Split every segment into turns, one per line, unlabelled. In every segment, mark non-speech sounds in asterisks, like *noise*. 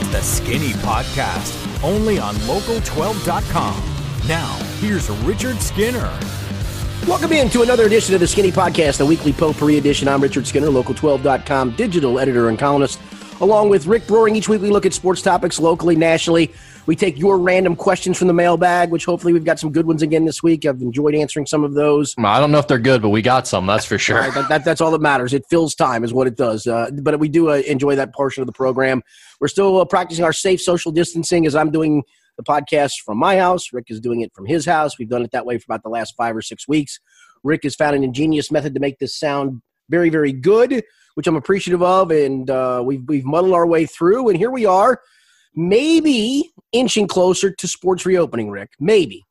It's the Skinny Podcast, only on local12.com. Now, here's Richard Skinner.
Welcome in to another edition of the Skinny Podcast, a weekly potpourri edition. I'm Richard Skinner, local12.com digital editor and columnist. Along with Rick Broering, each week we look at sports topics locally, nationally. We take your random questions from the mailbag, which hopefully we've got some good ones again this week. I've enjoyed answering some of those.
I don't know if they're good, but we got some, that's for sure.
Right, that, that, that's all that matters. It fills time, is what it does. Uh, but we do uh, enjoy that portion of the program. We're still uh, practicing our safe social distancing as I'm doing the podcast from my house. Rick is doing it from his house. We've done it that way for about the last five or six weeks. Rick has found an ingenious method to make this sound very, very good, which I'm appreciative of. And uh, we've, we've muddled our way through. And here we are, maybe inching closer to sports reopening, Rick. Maybe.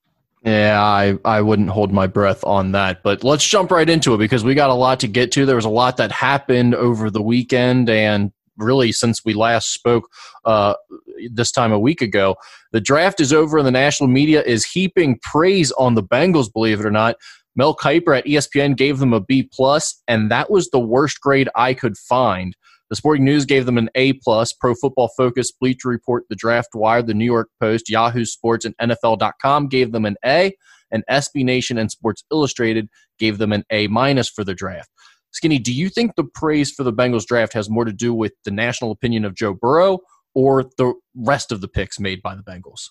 Yeah, I, I wouldn't hold my breath on that. But let's jump right into it because we got a lot to get to. There was a lot that happened over the weekend and really since we last spoke uh, this time a week ago. The draft is over and the national media is heaping praise on the Bengals, believe it or not. Mel Kiper at ESPN gave them a B plus, and that was the worst grade I could find. The Sporting News gave them an A plus. Pro Football Focus, Bleacher Report, The Draft Wire, The New York Post, Yahoo Sports, and NFL.com gave them an A, and SB Nation and Sports Illustrated gave them an A minus for the draft. Skinny, do you think the praise for the Bengals draft has more to do with the national opinion of Joe Burrow or the rest of the picks made by the Bengals?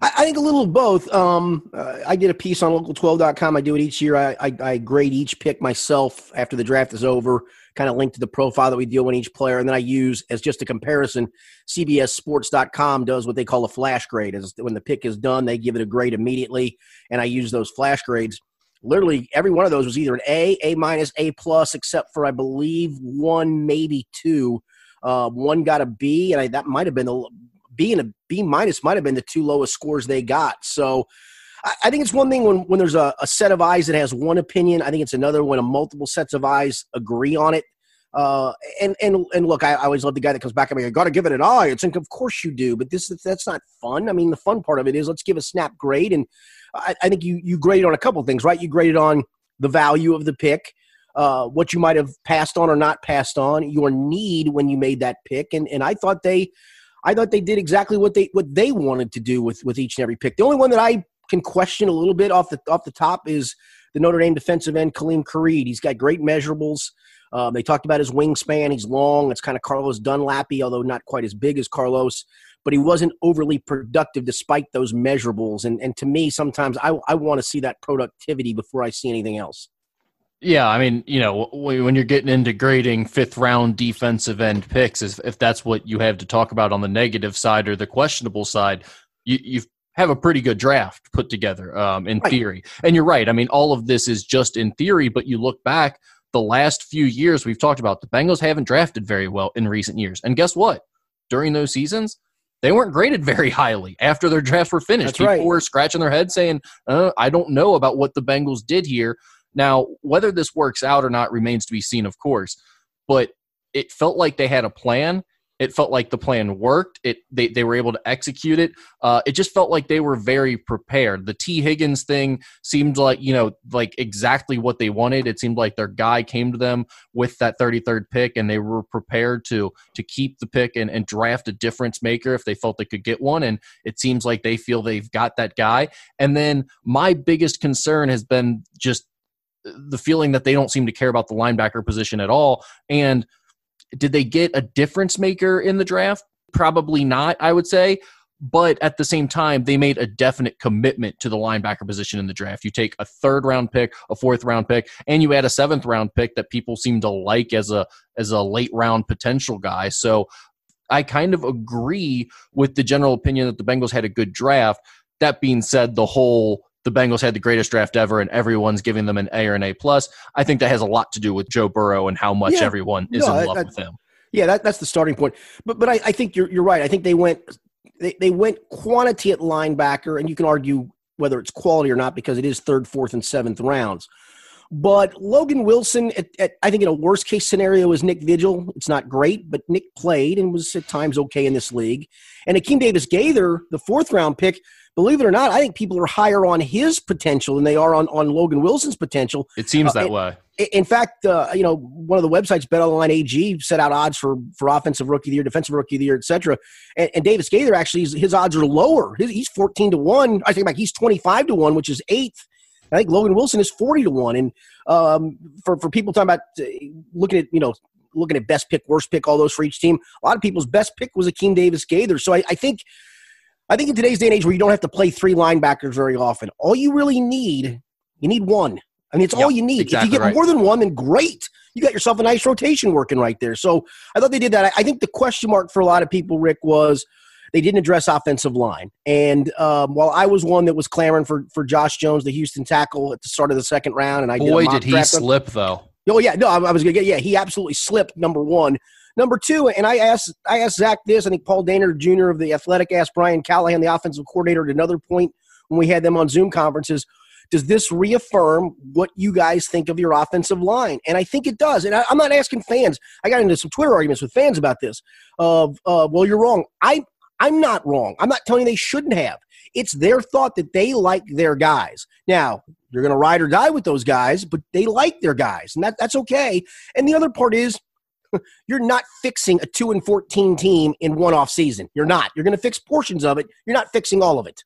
I, I think a little of both. Um, uh, I did a piece on local12.com. I do it each year. I, I, I grade each pick myself after the draft is over, kind of link to the profile that we deal with each player. And then I use, as just a comparison, CBSSports.com does what they call a flash grade. As when the pick is done, they give it a grade immediately. And I use those flash grades. Literally, every one of those was either an A, A minus, A plus, except for, I believe, one, maybe two. Uh, one got a B, and I, that might have been the B and a B minus might have been the two lowest scores they got. So I, think it's one thing when, when there's a, a, set of eyes that has one opinion. I think it's another when a multiple sets of eyes agree on it. Uh, and and and look, I, I, always love the guy that comes back at me. I got to give it an eye. It's like, of course you do, but this that's not fun. I mean, the fun part of it is let's give a snap grade, and I, I think you you graded on a couple things, right? You graded on the value of the pick, uh, what you might have passed on or not passed on, your need when you made that pick, and and I thought they I thought they did exactly what they what they wanted to do with with each and every pick. The only one that I can question a little bit off the off the top is the Notre Dame defensive end Khalid Kareem. He's got great measurables. Um, they talked about his wingspan. He's long. It's kind of Carlos Dunlappy, although not quite as big as Carlos. But he wasn't overly productive despite those measurables. And and to me, sometimes I I want to see that productivity before I see anything else.
Yeah, I mean, you know, when you're getting into grading fifth round defensive end picks, if that's what you have to talk about on the negative side or the questionable side, you you have a pretty good draft put together um, in right. theory. And you're right. I mean, all of this is just in theory, but you look back the last few years we've talked about the Bengals haven't drafted very well in recent years. And guess what? During those seasons, they weren't graded *laughs* very highly after their drafts were finished.
That's
People
right.
were scratching their head saying, uh, I don't know about what the Bengals did here. Now, whether this works out or not remains to be seen, of course, but it felt like they had a plan. It felt like the plan worked. It they, they were able to execute it. Uh, it just felt like they were very prepared. The Tee Higgins thing seemed like you know like exactly what they wanted. It seemed like their guy came to them with that 33rd pick, and they were prepared to to keep the pick and, and draft a difference maker if they felt they could get one. And it seems like they feel they've got that guy. And then my biggest concern has been just the feeling that they don't seem to care about the linebacker position at all. And did they get a difference maker in the draft? Probably not, I would say. But at the same time, they made a definite commitment to the linebacker position in the draft. You take a third round pick, a fourth round pick, and you add a seventh round pick that people seem to like as a as a late round potential guy. So I kind of agree with the general opinion that the Bengals had a good draft. That being said, the whole the Bengals had the greatest draft ever and everyone's giving them an A or an A plus. I think that has a lot to do with Joe Burrow and how much yeah, everyone is no, in love with him.
Yeah, that, that's the starting point. But but I, I think you're you're right. I think they went they, they went quantity at linebacker, and you can argue whether it's quality or not because it is third, fourth, and seventh rounds. But Logan Wilson, at, at, I think in a worst case scenario, is Nick Vigil. It's not great, but Nick played and was at times okay in this league. And Akeem Davis Gaither, the fourth round pick, believe it or not, I think people are higher on his potential than they are on, on Logan Wilson's potential.
It seems
Uh,
that
it-
way.
In fact, uh, you know, one of the websites, BetOnline AG, set out odds for for offensive rookie of the year, defensive rookie of the year, et cetera. And, and Davis Gaither actually, his, his odds are lower. His, he's fourteen to one. I think back, he's twenty five to one, which is eighth. I think Logan Wilson is forty to one. And um, for for people talking about uh, looking at you know looking at best pick, worst pick, all those for each team, a lot of people's best pick was Akeem Davis Gaither. So I, I think. I think in today's day and age where you don't have to play three linebackers very often, all you really need, you need one. I mean, it's all you need.
exactly
if you get
right.
more than one, then great. You got yourself a nice rotation working right there. So I thought they did that. I, I think the question mark for a lot of people, Rick, was they didn't address offensive line. And um, while I was one that was clamoring for for Josh Jones, the Houston tackle, at the start of the second round, and I did
Boy,
mock
did he slip though.
Oh yeah, no, I, I was gonna get yeah. He absolutely slipped. Number one, number two, and I asked I asked Zac this. I think Paul Dehner Jr. of the Athletic asked Brian Callahan, the offensive coordinator, at another point when we had them on Zoom conferences. Does this reaffirm what you guys think of your offensive line? And I think it does. And I, I'm not asking fans. I got into some Twitter arguments with fans about this. Of uh, well, you're wrong. I I'm not wrong. I'm not telling you they shouldn't have. It's their thought that they like their guys. Now, you're going to ride or die with those guys, but they like their guys, and that, that's okay. And the other part is *laughs* you're not fixing a 2 and 14 team in one off season. You're not. You're going to fix portions of it. You're not fixing all of it.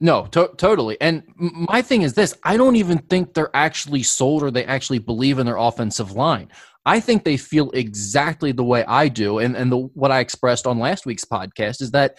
No, to- totally. And my thing is this I don't even think they're actually sold or they actually believe in their offensive line. I think they feel exactly the way I do. And, and the, what I expressed on last week's podcast is that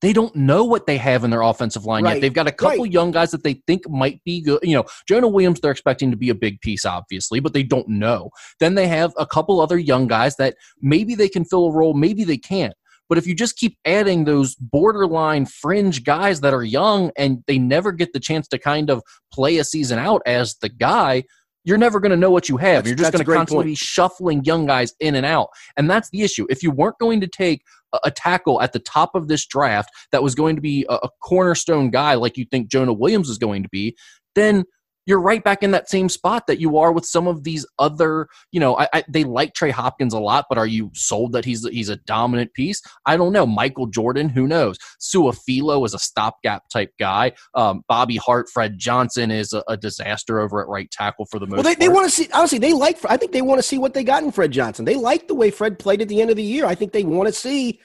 they don't know what they have in their offensive line
Right.
yet. They've got a couple
Right.
young guys that they think might be good. You know, Jonah Williams, they're expecting to be a big piece, obviously, but they don't know. Then they have a couple other young guys that maybe they can fill a role, maybe they can't. But if you just keep adding those borderline fringe guys that are young and they never get the chance to kind of play a season out as the guy, you're never going to know what you have.
That's-
you're just going to constantly
point.
be shuffling young guys in and out. And that's the issue. If you weren't going to take a, a tackle at the top of this draft that was going to be a, a cornerstone guy like you think Jonah Williams is going to be, then you're right back in that same spot that you are with some of these other, you know, I, I, they like Trey Hopkins a lot, but are you sold that he's he's a dominant piece? I don't know. Michael Jordan, who knows? Su'a-Filo is a stopgap type guy. Um, Bobby Hart, Fred Johnson is a, a disaster over at right tackle for the most
Well, they, they want to see, honestly, they like, I think they want to see what they got in Fred Johnson. They like the way Fred played at the end of the year. I think they want to see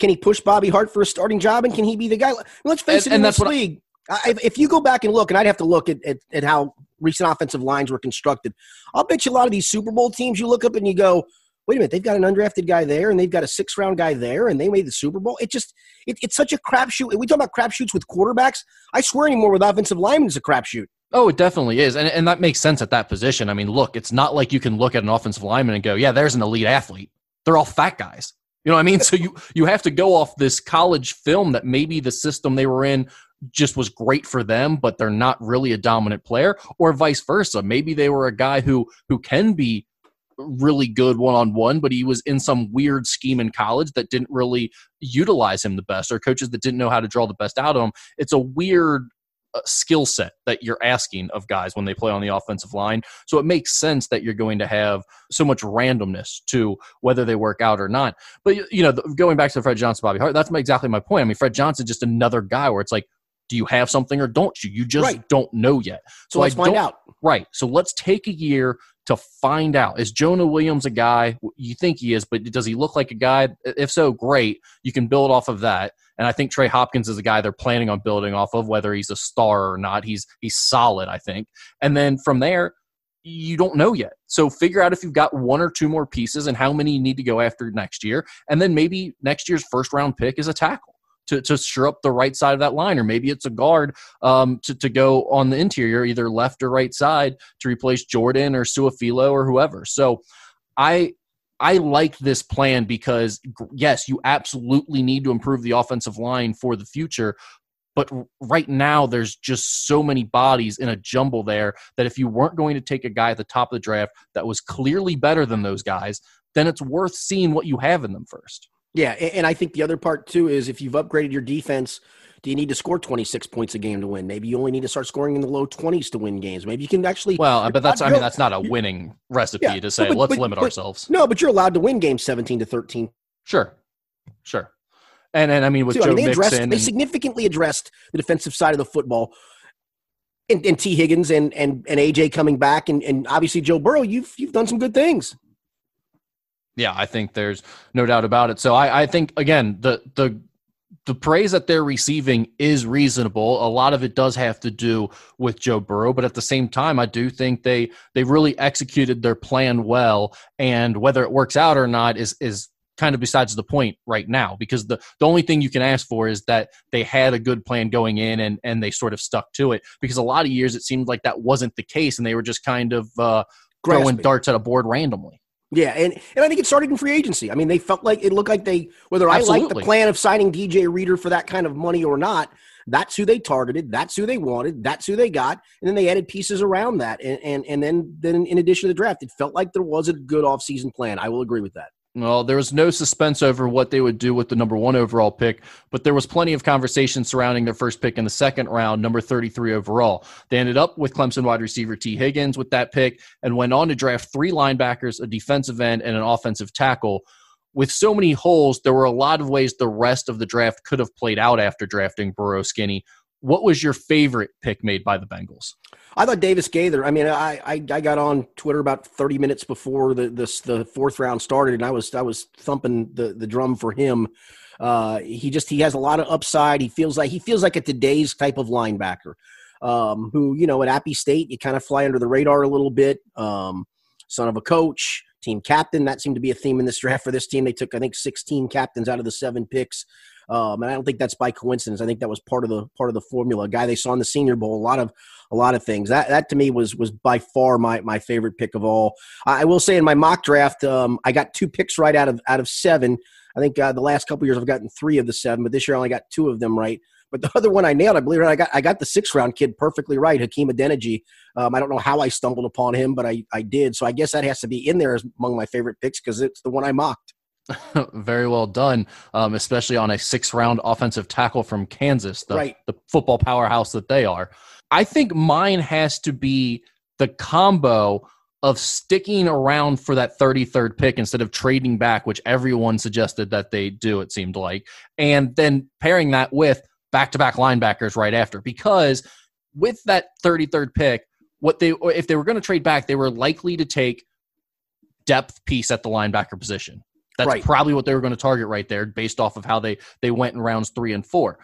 can he push Bobby Hart for a starting job and can he be the guy? Let's face
And-
it, in this
that's what I-
league, If, you go back and look, and I'd have to look at, at, at how recent offensive lines were constructed, I'll bet you a lot of these Super Bowl teams you look up and you go, wait a minute, they've got an undrafted guy there and they've got a six round guy there and they made the Super Bowl. It just, it, it's such a crapshoot. We talk about crapshoots with quarterbacks. I swear anymore with offensive linemen, it's a crapshoot.
Oh, it definitely is. And, and that makes sense at that position. I mean, look, it's not like you can look at an offensive lineman and go, yeah, there's an elite athlete. They're all fat guys. You know what I mean? *laughs* So you, you have to go off this college film that maybe the system they were in just was great for them, but they're not really a dominant player, or vice versa. Maybe they were a guy who who can be really good one on one, but he was in some weird scheme in college that didn't really utilize him the best, or coaches that didn't know how to draw the best out of him. It's a weird uh, skill set that you're asking of guys when they play on the offensive line. So it makes sense that you're going to have so much randomness to whether they work out or not. But you know, going back to Fred Johnson, Bobby Hart, that's exactly my point. I mean, Fred Johnson just another guy where it's like, do you have something or don't you? You just
Right.
don't know yet.
So, let's
I
find out.
Right. So let's take a year to find out. Is Jonah Williams a guy you think he is, but does he look like a guy? If so, great. You can build off of that. And I think Trey Hopkins is a guy they're planning on building off of, whether he's a star or not. He's he's solid, I think. And then from there, you don't know yet. So figure out if you've got one or two more pieces and how many you need to go after next year. And then maybe next year's first round pick is a tackle. To, to shore up the right side of that line, or maybe it's a guard um, to, to go on the interior, either left or right side, to replace Jordan or Su'a-Filo or whoever. So I I like this plan because yes, you absolutely need to improve the offensive line for the future. But right now, there's just so many bodies in a jumble there that if you weren't going to take a guy at the top of the draft that was clearly better than those guys, then it's worth seeing what you have in them first.
Yeah, and I think the other part too is if you've upgraded your defense Do you need to score 26 points a game to win? Maybe you only need to start scoring in the low 20s to win games. Maybe you can actually.
Well, but that's I mean that's not a winning recipe yeah, to say but, let's but, limit
but,
ourselves.
No, but you're allowed to win games 17 to 13.
Sure, sure. And and I mean with Joe I mean,
they
addressed,
Mixon, they significantly addressed the defensive side of the football. And, and Tee Higgins and, and and AJ coming back and, and obviously Joe Burrow, you've you've done some good things.
Yeah, I think there's no doubt about it. So I, I think again the the the praise that they're receiving is reasonable. A lot of it does have to do with Joe Burrow, but at the same time, I do think they they really executed their plan well. And whether it works out or not is is kind of besides the point right now because the, the only thing you can ask for is that they had a good plan going in and, and they sort of stuck to it because a lot of years it seemed like that wasn't the case and they were just kind of uh, throwing darts at a board randomly.
Yeah, and, and I think it started in free agency. I mean, they felt like it looked like they whether Absolutely. I like the plan of signing DJ Reader for that kind of money or not, that's who they targeted, that's who they wanted, that's who they got, and then they added pieces around that. And and, and then then in addition to the draft, it felt like there was a good offseason plan. I will agree with that.
Well, there was no suspense over what they would do with the number one overall pick, but there was plenty of conversation surrounding their first pick in the second round, number 33 overall. They ended up with Clemson wide receiver Tee Higgins with that pick and went on to draft three linebackers, a defensive end, and an offensive tackle. With so many holes, there were a lot of ways the rest of the draft could have played out after drafting Burrow Skinny. What was your favorite pick made by the Bengals?
I thought Davis Gaither. I mean, I, I, I got on Twitter about thirty minutes before the this the fourth round started, and I was I was thumping the the drum for him. Uh, he just he has a lot of upside. He feels like he feels like a today's type of linebacker. Um, who you know at Appy State you kind of fly under the radar a little bit. Um, son of a coach, team captain. That seemed to be a theme in this draft for this team. They took I think 16 captains out of the seven picks. Um, and I don't think that's by coincidence. I think that was part of the part of the formula. A guy they saw in the Senior Bowl, a lot of a lot of things. That that to me was was by far my my favorite pick of all. I will say in my mock draft, um, I got two picks right out of out of seven. I think uh, the last couple years I've gotten three of the seven, but this year I only got two of them right. But the *laughs* other one I nailed, I believe it. I got I got the six round kid perfectly right, Hakeem Adeniji. Um, I don't know how I stumbled upon him, but I I did. So I guess that has to be in there as among my favorite picks because it's the one I mocked. *laughs*
Very well done, um, especially on a six round offensive tackle from Kansas, the,
right.
the football powerhouse that they are. I think mine has to be the combo of sticking around for that 33rd pick instead of trading back, which everyone suggested that they do, it seemed like, and then pairing that with back to back linebackers right after. Because with that 33rd pick, what they if they were going to trade back, they were likely to take depth piece at the linebacker position. That's right. probably what they were going to target right there, based off of how they they went in rounds three and four.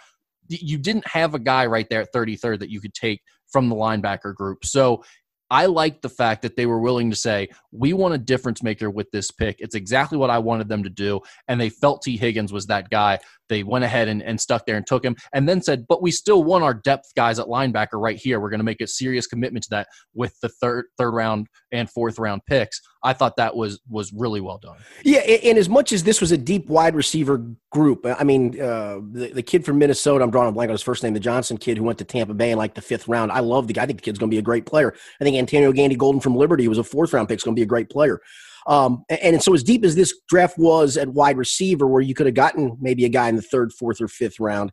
You didn't have a guy right there at 33rd that you could take from the linebacker group. So I like the fact that they were willing to say, we want a difference maker with this pick. It's exactly what I wanted them to do. And they felt Tee Higgins was that guy. They went ahead and, and stuck there and took him and then said, but we still want our depth guys at linebacker right here. We're going to make a serious commitment to that with the third third round and fourth round picks. I thought that was was really well done.
Yeah, and as much as this was a deep wide receiver group, I mean, uh, the, the kid from Minnesota, I'm drawing a blank on his first name, the Johnson kid who went to Tampa Bay in like the fifth round. I love the guy. I think the kid's going to be a great player. I think Antonio Gandy Golden from Liberty was a fourth round pick. Is going to be a great player. Um, and, and, so as deep as this draft was at wide receiver, where you could have gotten maybe a guy in the third, fourth, or fifth round,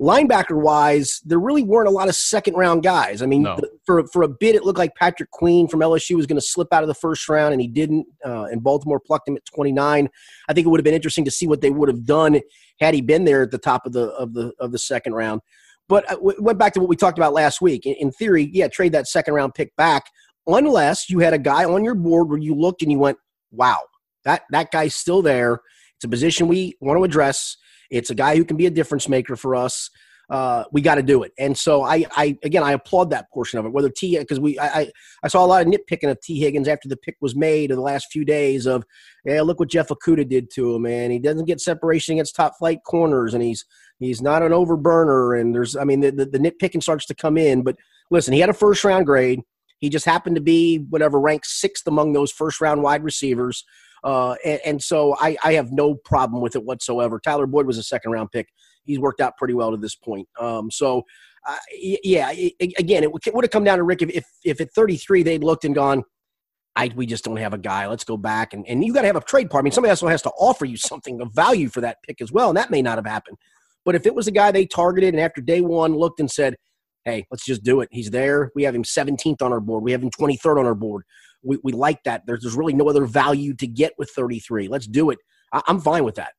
linebacker wise, there really weren't a lot of second round guys. I mean, no. for for a bit, it looked like Patrick Queen from LSU was going to slip out of the first round, and he didn't. Uh, and Baltimore plucked him at 29. I think it would have been interesting to see what they would have done had he been there at the top of the of the of the second round. But uh, went back to what we talked about last week. In, in theory, yeah, trade that second round pick back, unless you had a guy on your board where you looked and you went, "Wow, that that guy's still there." It's a position we want to address it's a guy who can be a difference maker for us. Uh, we got to do it. And so I, I, again, I applaud that portion of it. Whether T, because we, I, I saw a lot of nitpicking of Tee Higgins after the pick was made in the last few days. Of, yeah, look what Jeff Okudah did to him, man. He doesn't get separation against top flight corners, and he's he's not an overburner. And there's, I mean, the, the, the nitpicking starts to come in. But listen, he had a first round grade. He just happened to be whatever ranked sixth among those first round wide receivers. Uh, and, and, so I, I, have no problem with it whatsoever. Tyler Boyd was a second round pick. He's worked out pretty well to this point. Um, so, uh, yeah, it, again, it would have come down to Rick if, if, if at 33 they'd looked and gone, I, we just don't have a guy. Let's go back. And, and you got to have a trade part. I mean, somebody also has to offer you something of value for that pick as well. And that may not have happened. But if it was a guy they targeted and after day one looked and said, hey, let's just do it. He's there. We have him 17th on our board. We have him 23rd on our board. We, we like that. There's, there's really no other value to get with 33. Let's do it. I, I'm fine with that.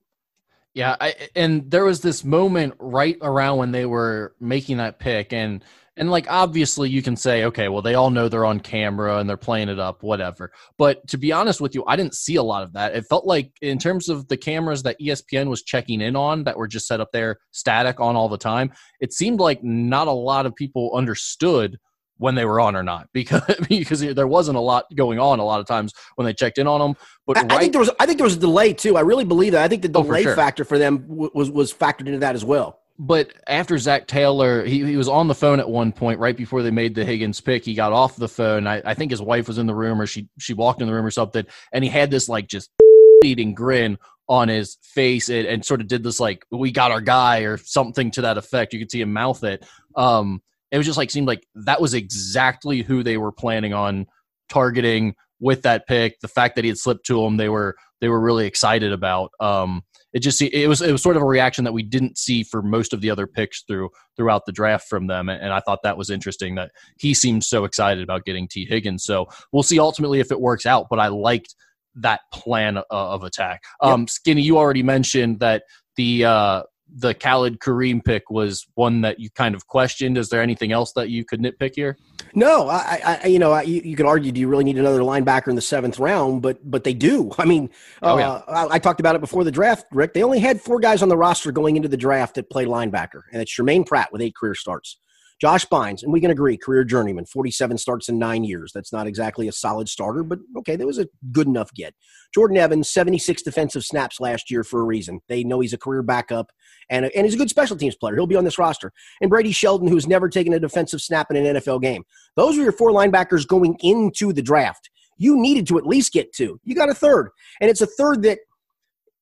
Yeah, I, and there was this moment right around when they were making that pick, and and like obviously you can say, okay, well they all know they're on camera and they're playing it up, whatever. But to be honest with you, I didn't see a lot of that. It felt like in terms of the cameras that ESPN was checking in on that were just set up there static on all the time, it seemed like not a lot of people understood when they were on or not because *laughs* because there wasn't a lot going on a lot of times when they checked in on them. But
I,
right,
I think there was I think there was a delay too. I really believe that. I think the
Oh, for
delay
sure.
factor for them w- was was factored into that as well.
but after Zac Taylor, he, he was on the phone at one point right before they made the Higgins pick. He got off the phone. I, I think his wife was in the room or she she walked in the room or something, and he had this like just *laughs* eating grin on his face and, and sort of did this like we got our guy or something to that effect. You could see him mouth it. Um, it was just like seemed like that was exactly who they were planning on targeting with that pick. The fact that he had slipped to them, they were they were really excited about. Um, it just it was it was sort of a reaction that we didn't see for most of the other picks through throughout the draft from them, and, I thought that was interesting that he seemed so excited about getting Tee Higgins. So we'll see ultimately if it works out, but I liked that plan uh, of attack. Um, Skinny, you already mentioned that the uh, the Khalid Kareem pick was one that you kind of questioned. Is there anything else that you could nitpick here?
No, I, I you know, I, you, you could argue, do you really need another linebacker in the seventh round? But but they do. I mean,
Oh,
uh,
yeah.
I, I talked about it before the draft, Rick. They only had four guys on the roster going into the draft that played linebacker, and it's Germaine Pratt with eight career starts. Josh Bynes, and we can agree, career journeyman, 47 starts in nine years. That's not exactly a solid starter, but okay, that was a good enough get. Jordan Evans, 76 defensive snaps last year for a reason. They know he's a career backup and, and he's a good special teams player. He'll be on this roster. And Brady Sheldon, who's never taken a defensive snap in an NFL game. Those are your four linebackers going into the draft. You needed to at least get two. You got a third. And it's a third that,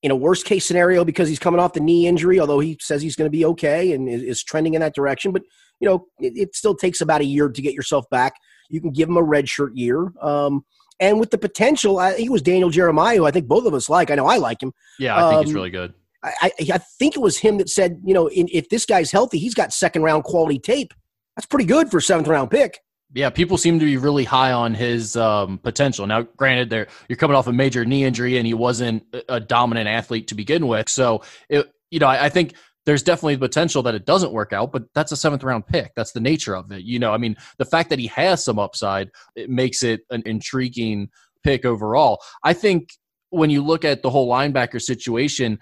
in a worst case scenario, because he's coming off the knee injury, although he says he's going to be okay and is, is trending in that direction, but you know, it, it still takes about a year to get yourself back. You can give him a red shirt year. Um, and with the potential, I it was Daniel Jeremiah, who I think both of us like. I know I like him.
Yeah, I think he's
Um,
really good.
I, I, I think it was him that said, you know, in, if this guy's healthy, he's got second round quality tape. That's pretty good for a seventh round pick.
Yeah, people seem to be really high on his um, potential. Now, granted, there you're coming off a major knee injury, and he wasn't a- a dominant athlete to begin with. So, it, you know, I, I think there's definitely the potential that it doesn't work out. But that's a seventh round pick. That's the nature of it. You know, I mean, the fact that he has some upside it makes it an intriguing pick overall. I think when you look at the whole linebacker situation.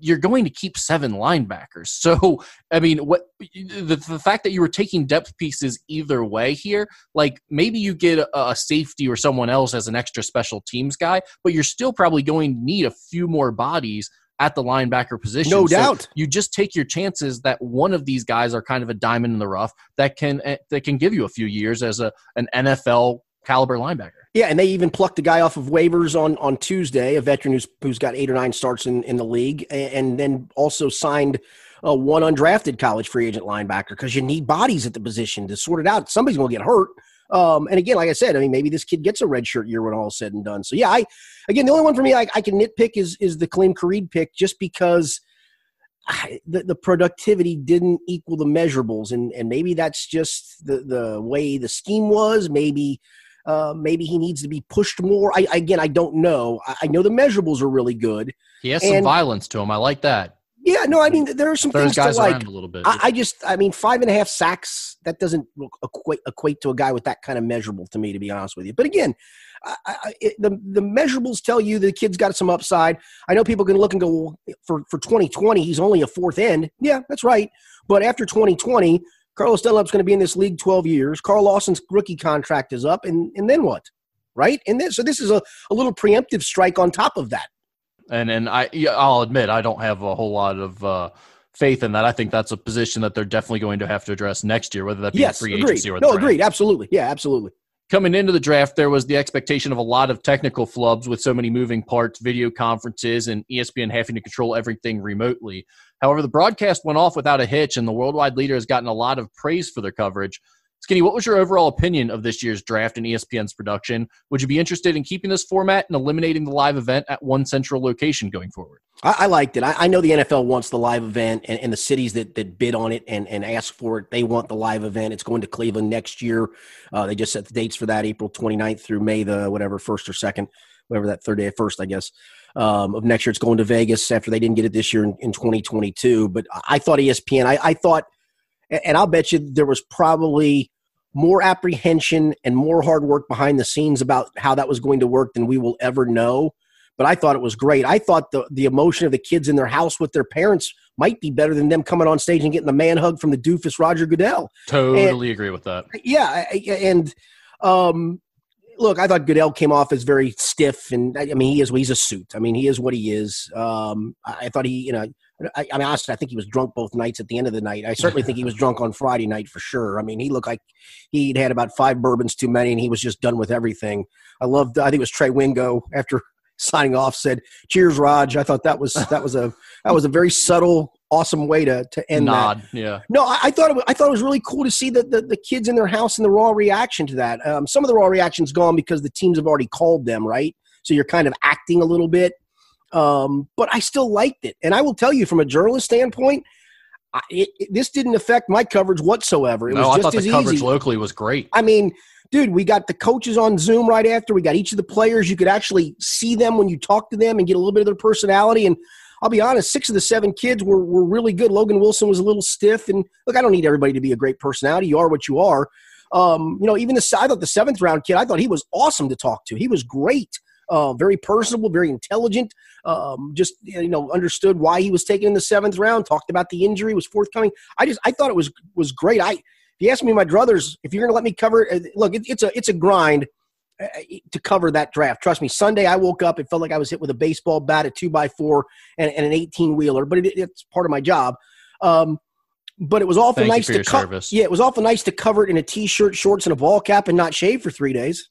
You're going to keep seven linebackers. *laughs* So, I mean, what the, the fact that you were taking depth pieces either way here, like maybe you get a, a safety or someone else as an extra special teams guy, but you're still probably going to need a few more bodies at the linebacker position.
No
So
doubt.
you just take your chances that one of these guys are kind of a diamond in the rough that can eh, that can give you a few years as a an NFL caliber linebacker.
Yeah, and they even plucked a guy off of waivers on on Tuesday, a veteran who's who's got eight or nine starts in, in the league, and, and then also signed uh, one undrafted college free agent linebacker because you need bodies at the position to sort it out. Somebody's going to get hurt. Um, and again, like I said, I mean, maybe this kid gets a red shirt year when all is said and done. So yeah, I again, the only one for me I, I can nitpick is is the Khalid Kareem pick, just because I, the, the productivity didn't equal the measurables, and and maybe that's just the the way the scheme was. Maybe uh, maybe he needs to be pushed more. I again, I don't know. I, I know the measurables are really good.
He has some violence to him. I like that.
Yeah, no, I mean there are some things to like.
a little bit.
I, I just, I mean, five and a half sacks that doesn't equate equate to a guy with that kind of measurable to me, to be honest with you. But again, I, I, it, the the measurables tell you the kid's got some upside. I know people can look and go well, for for 2020, he's only a fourth end. Yeah, that's right. But after 2020, Carlos Dunlap's going to be in this league 12 years. Carl Lawson's rookie contract is up, and and then what? Right? And then so this is a, a little preemptive strike on top of that.
And and I I'll admit I don't have a whole lot of uh, faith in that. I think that's a position that they're definitely going to have to address next year, whether that be
Yes,
free
agreed.
agency or the
No,
draft.
agreed. Absolutely. Yeah, absolutely.
Coming into the draft, there was the expectation of a lot of technical flubs with so many moving parts, video conferences, and ESPN having to control everything remotely. However, the broadcast went off without a hitch, and the worldwide leader has gotten a lot of praise for their coverage. Skinny, what was your overall opinion of this year's draft and ESPN's production? Would you be interested in keeping this format and eliminating the live event at one central location going forward?
I, I liked it. I, I, know the NFL wants the live event, and, and, the cities that, that bid on it and, and ask for it, they want the live event. It's going to Cleveland next year. Uh, they just set the dates for that April 29th through May the whatever first or second, whatever that third day of first, I guess. Um, of next year, it's going to Vegas after they didn't get it this year in, in 2022. But I thought ESPN, I, I thought, and I'll bet you there was probably more apprehension and more hard work behind the scenes about how that was going to work than we will ever know. But I thought it was great. I thought the, the emotion of the kids in their house with their parents might be better than them coming on stage and getting the man hug from the doofus Roger Goodell.
Totally and, agree with that.
Yeah, and um, look, I thought Goodell came off as very stiff, and I mean, he is. He's a suit. I mean, he is what he is. Um, I thought he, you know, I, I mean, honestly, I think he was drunk both nights at the end of the night. I certainly think he was drunk on Friday night for sure. I mean, he looked like he'd had about five bourbons too many, and he was just done with everything. I loved. I think it was Trey Wingo after *laughs* signing off said, "Cheers, Rog." I thought that was that was a that was a very subtle, awesome way to to end
Nod,
that.
Yeah.
No, I, I, thought it was, I thought it was really cool to see the, the, the kids in their house and the raw reaction to that. Um, some of the raw reaction's gone because the teams have already called them, right? So you're kind of acting a little bit. Um, but I still liked it. And I will tell you, from a journalist standpoint, I, it, it, this didn't affect my coverage whatsoever. It
no,
was
I thought
the
coverage
easy.
locally was great.
I mean, dude, we got the coaches on Zoom right after. We got each of the players. You could actually see them when you talk to them and get a little bit of their personality. And I'll be honest, six of the seven kids were, were really good. Logan Wilson was a little stiff. And look, I don't need everybody to be a great personality. You are what you are. Um, you know, even the I thought the seventh round kid, I thought he was awesome to talk to. He was great uh, very personable, very intelligent. Um, just you know, understood why he was taken in the seventh round. Talked about the injury, was forthcoming. I just I thought it was was great. I if you ask me, my druthers, if you're going to let me cover it, uh, look, it, it's a it's a grind uh, to cover that draft. Trust me. Sunday, I woke up. It felt like I was hit with a baseball bat, a two by four, and, and an 18 wheeler. But it, it's part of my job. Um, but it was awful
Thank
nice to
cover.
Yeah, it was awful nice to cover it in a t-shirt, shorts, and a ball cap, and not shave for three days.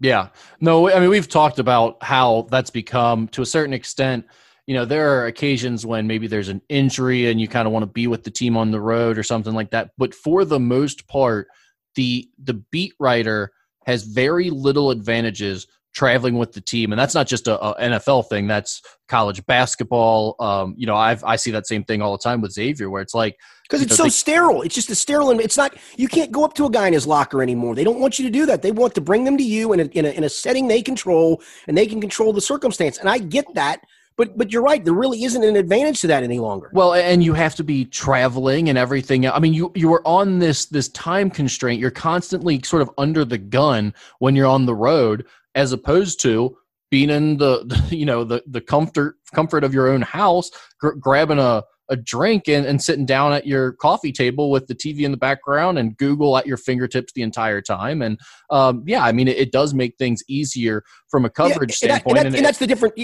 Yeah. No, I mean, we've talked about how that's become to a certain extent. You know, there are occasions when maybe there's an injury and you kind of want to be with the team on the road or something like that. But for the most part, the the beat writer has very little advantages traveling with the team, and that's not just a, a NFL thing. That's college basketball. Um, you know, I've I see that same thing all the time with Xavier, where it's like
because it's so they, sterile. It's just a sterile, it's not. You can't go up to a guy in his locker anymore. They don't want you to do that. They want to bring them to you in a, in a, in a setting they control, and they can control the circumstance. And I get that. But but you're right. There really isn't an advantage to that any longer.
Well, and you have to be traveling and everything. I mean, you you are on this this time constraint. You're constantly sort of under the gun when you're on the road as opposed to being in the, the you know the the comfort comfort of your own house gr- grabbing a a drink and, and sitting down at your coffee table with the TV in the background and Google at your fingertips the entire time. And um, yeah, I mean, it, it, does make things easier from a coverage
yeah, and
standpoint.
That, and, that, and, that's the difference.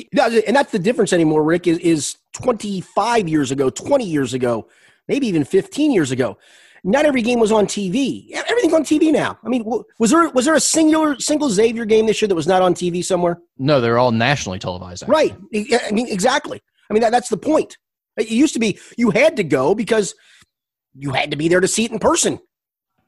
And that's the difference anymore, Rick, is, is 25 years ago, 20 years ago, maybe even 15 years ago not every game was on TV. Everything's on TV now. I mean, was there was there a singular single Xavier game this year that was not on TV somewhere?
No, they're all nationally televised. Actually.
Right. I mean, exactly. I mean, that, that's the point. It used to be you had to go because you had to be there to see it in person.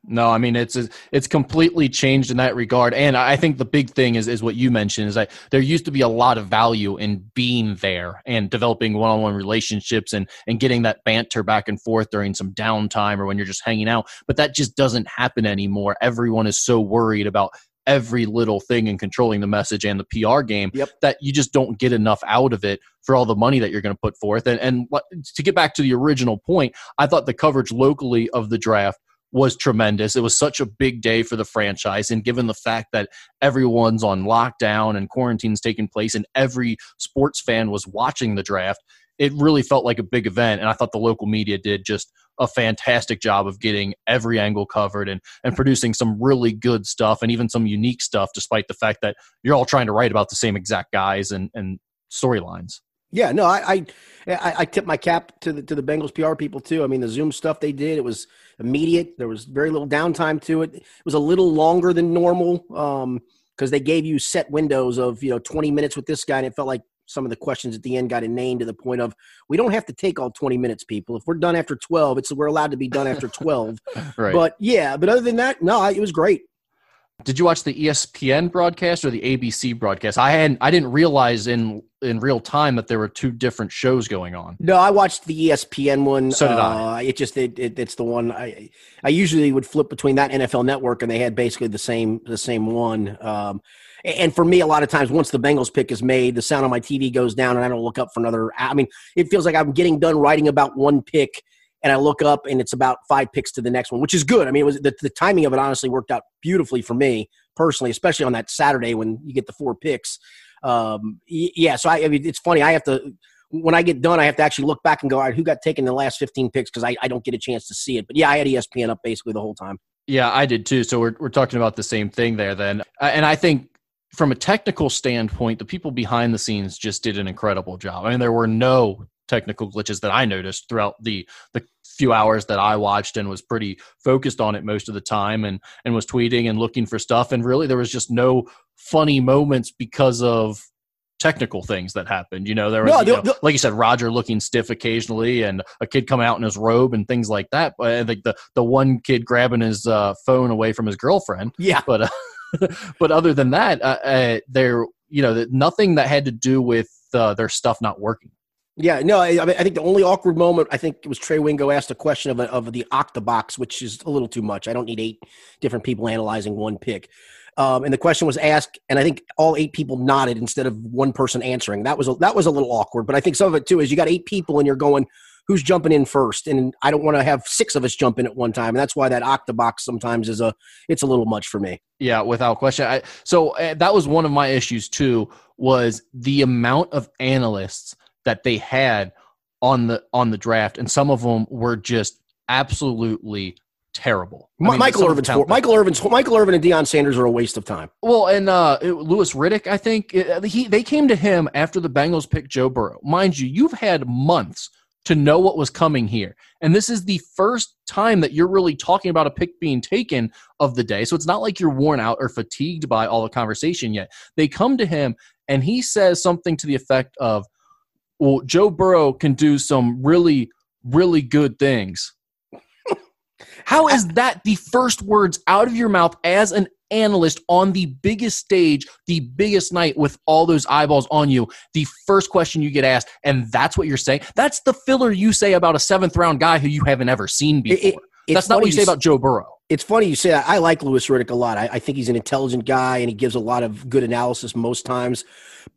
No, I mean it's it's completely changed in that regard, and I think the big thing is is what you mentioned is that there used to be a lot of value in being there and developing one on one relationships and and getting that banter back and forth during some downtime or when you're just hanging out. But that just doesn't happen anymore. Everyone is so worried about every little thing and controlling the message and the PR game
yep.
that you just don't get enough out of it for all the money that you're going to put forth. And and to get back to the original point, I thought the coverage locally of the draft was tremendous. It was such a big day for the franchise. And given the fact that everyone's on lockdown and quarantine's taking place and every sports fan was watching the draft, it really felt like a big event. And I thought the local media did just a fantastic job of getting every angle covered and, and producing some really good stuff and even some unique stuff, despite the fact that you're all trying to write about the same exact guys and, and storylines.
Yeah, no, I, I I tip my cap to the to the Bengals PR people too. I mean, the Zoom stuff they did it was immediate. There was very little downtime to it. It was a little longer than normal because um, they gave you set windows of you know 20 minutes with this guy, and it felt like some of the questions at the end got inane to the point of we don't have to take all 20 minutes, people. If we're done after 12, it's we're allowed to be done after 12. *laughs*
right.
But yeah, but other than that, no, it was great.
Did you watch the ESPN broadcast or the ABC broadcast? I hadn't. I didn't realize in in real time that there were two different shows going on.
No, I watched the ESPN one.
So did
uh,
I.
It just it, it, it's the one I I usually would flip between that NFL Network, and they had basically the same the same one. Um, and for me, a lot of times, once the Bengals pick is made, the sound on my TV goes down, and I don't look up for another. I mean, it feels like I'm getting done writing about one pick, and I look up, and it's about five picks to the next one, which is good. I mean, it was the, the timing of it honestly worked out beautifully for me personally, especially on that Saturday when you get the four picks. Um, yeah, so I, I mean, it's funny. I have to when I get done, I have to actually look back and go, all right, who got taken the last 15 picks? Because I, I don't get a chance to see it. But yeah, I had ESPN up basically the whole time.
Yeah, I did too. So we're we're talking about the same thing there then. Uh, And I think from a technical standpoint, the people behind the scenes just did an incredible job. I mean, there were no technical glitches that I noticed throughout the the few hours that I watched and was pretty focused on it most of the time and and was tweeting and looking for stuff and really there was just no funny moments because of technical things that happened. You know, there was
No,
you know, like you said, Roger looking stiff occasionally, and a kid coming out in his robe and things like that. But think the the one kid grabbing his uh, phone away from his girlfriend.
Yeah.
But uh, *laughs* but other than that, uh, uh, there you know that nothing that had to do with uh, their stuff not working.
Yeah, no, I, I think the only awkward moment, I think was Trey Wingo asked a question of, a, of the octobox, which is a little too much. I don't need eight different people analyzing one pick. Um, and the question was asked, and I think all eight people nodded instead of one person answering. That was a, that was a little awkward. But I think some of it too is you got eight people and you're going, who's jumping in first? And I don't want to have six of us jump in at one time, and that's why that octobox sometimes is a it's a little much for me.
Yeah, without question. I, so uh, that was one of my issues too. Was the amount of analysts that they had on the on the draft, and some of them were just absolutely terrible. I mean,
Michael Irvin's Michael Irvin's Michael Irvin and Deion Sanders are a waste of time.
Well, and uh, Louis Riddick, I think uh, he they came to him after the Bengals picked Joe Burrow. Mind you, you've had months to know what was coming here, and this is the first time that you're really talking about a pick being taken of the day. So it's not like you're worn out or fatigued by all the conversation yet. They come to him, and he says something to the effect of, "Well, Joe Burrow can do some really, really good things." How is that the first words out of your mouth as an analyst on the biggest stage, the biggest night with all those eyeballs on you? The first question you get asked, and that's what you're saying. That's the filler you say about a seventh round guy who you haven't ever seen before.
it- it's
that's not what
funny
you say about Joe Burrow.
It's funny you say that. I like Louis Riddick a lot. I, I think he's an intelligent guy and he gives a lot of good analysis most times.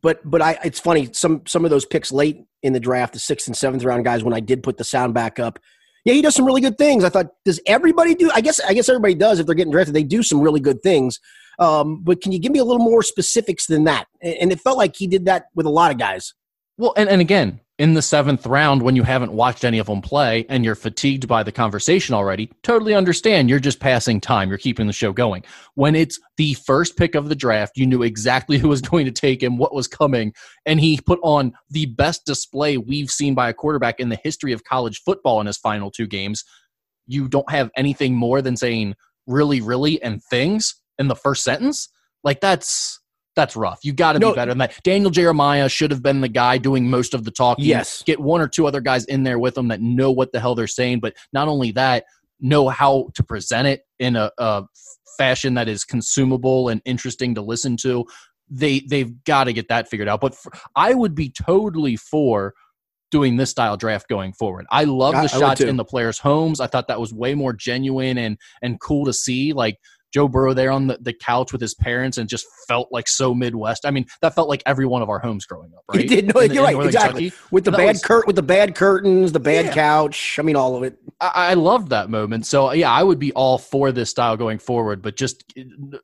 But but I it's funny some some of those picks late in the draft, the sixth and seventh round guys, when I did put the sound back up, yeah, he does some really good things. I thought, does everybody do? I guess I guess everybody does if they're getting drafted. They do some really good things. Um, but can you give me a little more specifics than that? And and it felt like he did that with a lot of guys.
Well, and, and again, in the seventh round, when you haven't watched any of them play and you're fatigued by the conversation already, totally understand. You're just passing time. You're keeping the show going. When it's the first pick of the draft, you knew exactly *laughs* who was going to take him, what was coming, and he put on the best display we've seen by a quarterback in the history of college football in his final two games. You don't have anything more than saying really, really, and things in the first sentence. Like that's that's rough. You got to
No.
be better than that. Daniel Jeremiah should have been the guy doing most of the talking.
Yes.
Get one or two other guys in there with them that know what the hell they're saying, but not only that, know how to present it in a, a fashion that is consumable and interesting to listen to. They they've got to get that figured out. But for, I would be totally for doing this style draft going forward. I love the
I
shots
too.
in the players' homes. I thought that was way more genuine and and cool to see. Like Joe Burrow there on the, the couch with his parents and just felt like so Midwest. I mean, that felt like every one of our homes growing up, right?
It did. No,
In- in
you're right. Exactly.
Kentucky.
With the bad
was-
curt, with the bad curtains, the bad
Yeah.
couch. I mean, all of it.
I, I loved that moment. So yeah, I would be all for this style going forward, but just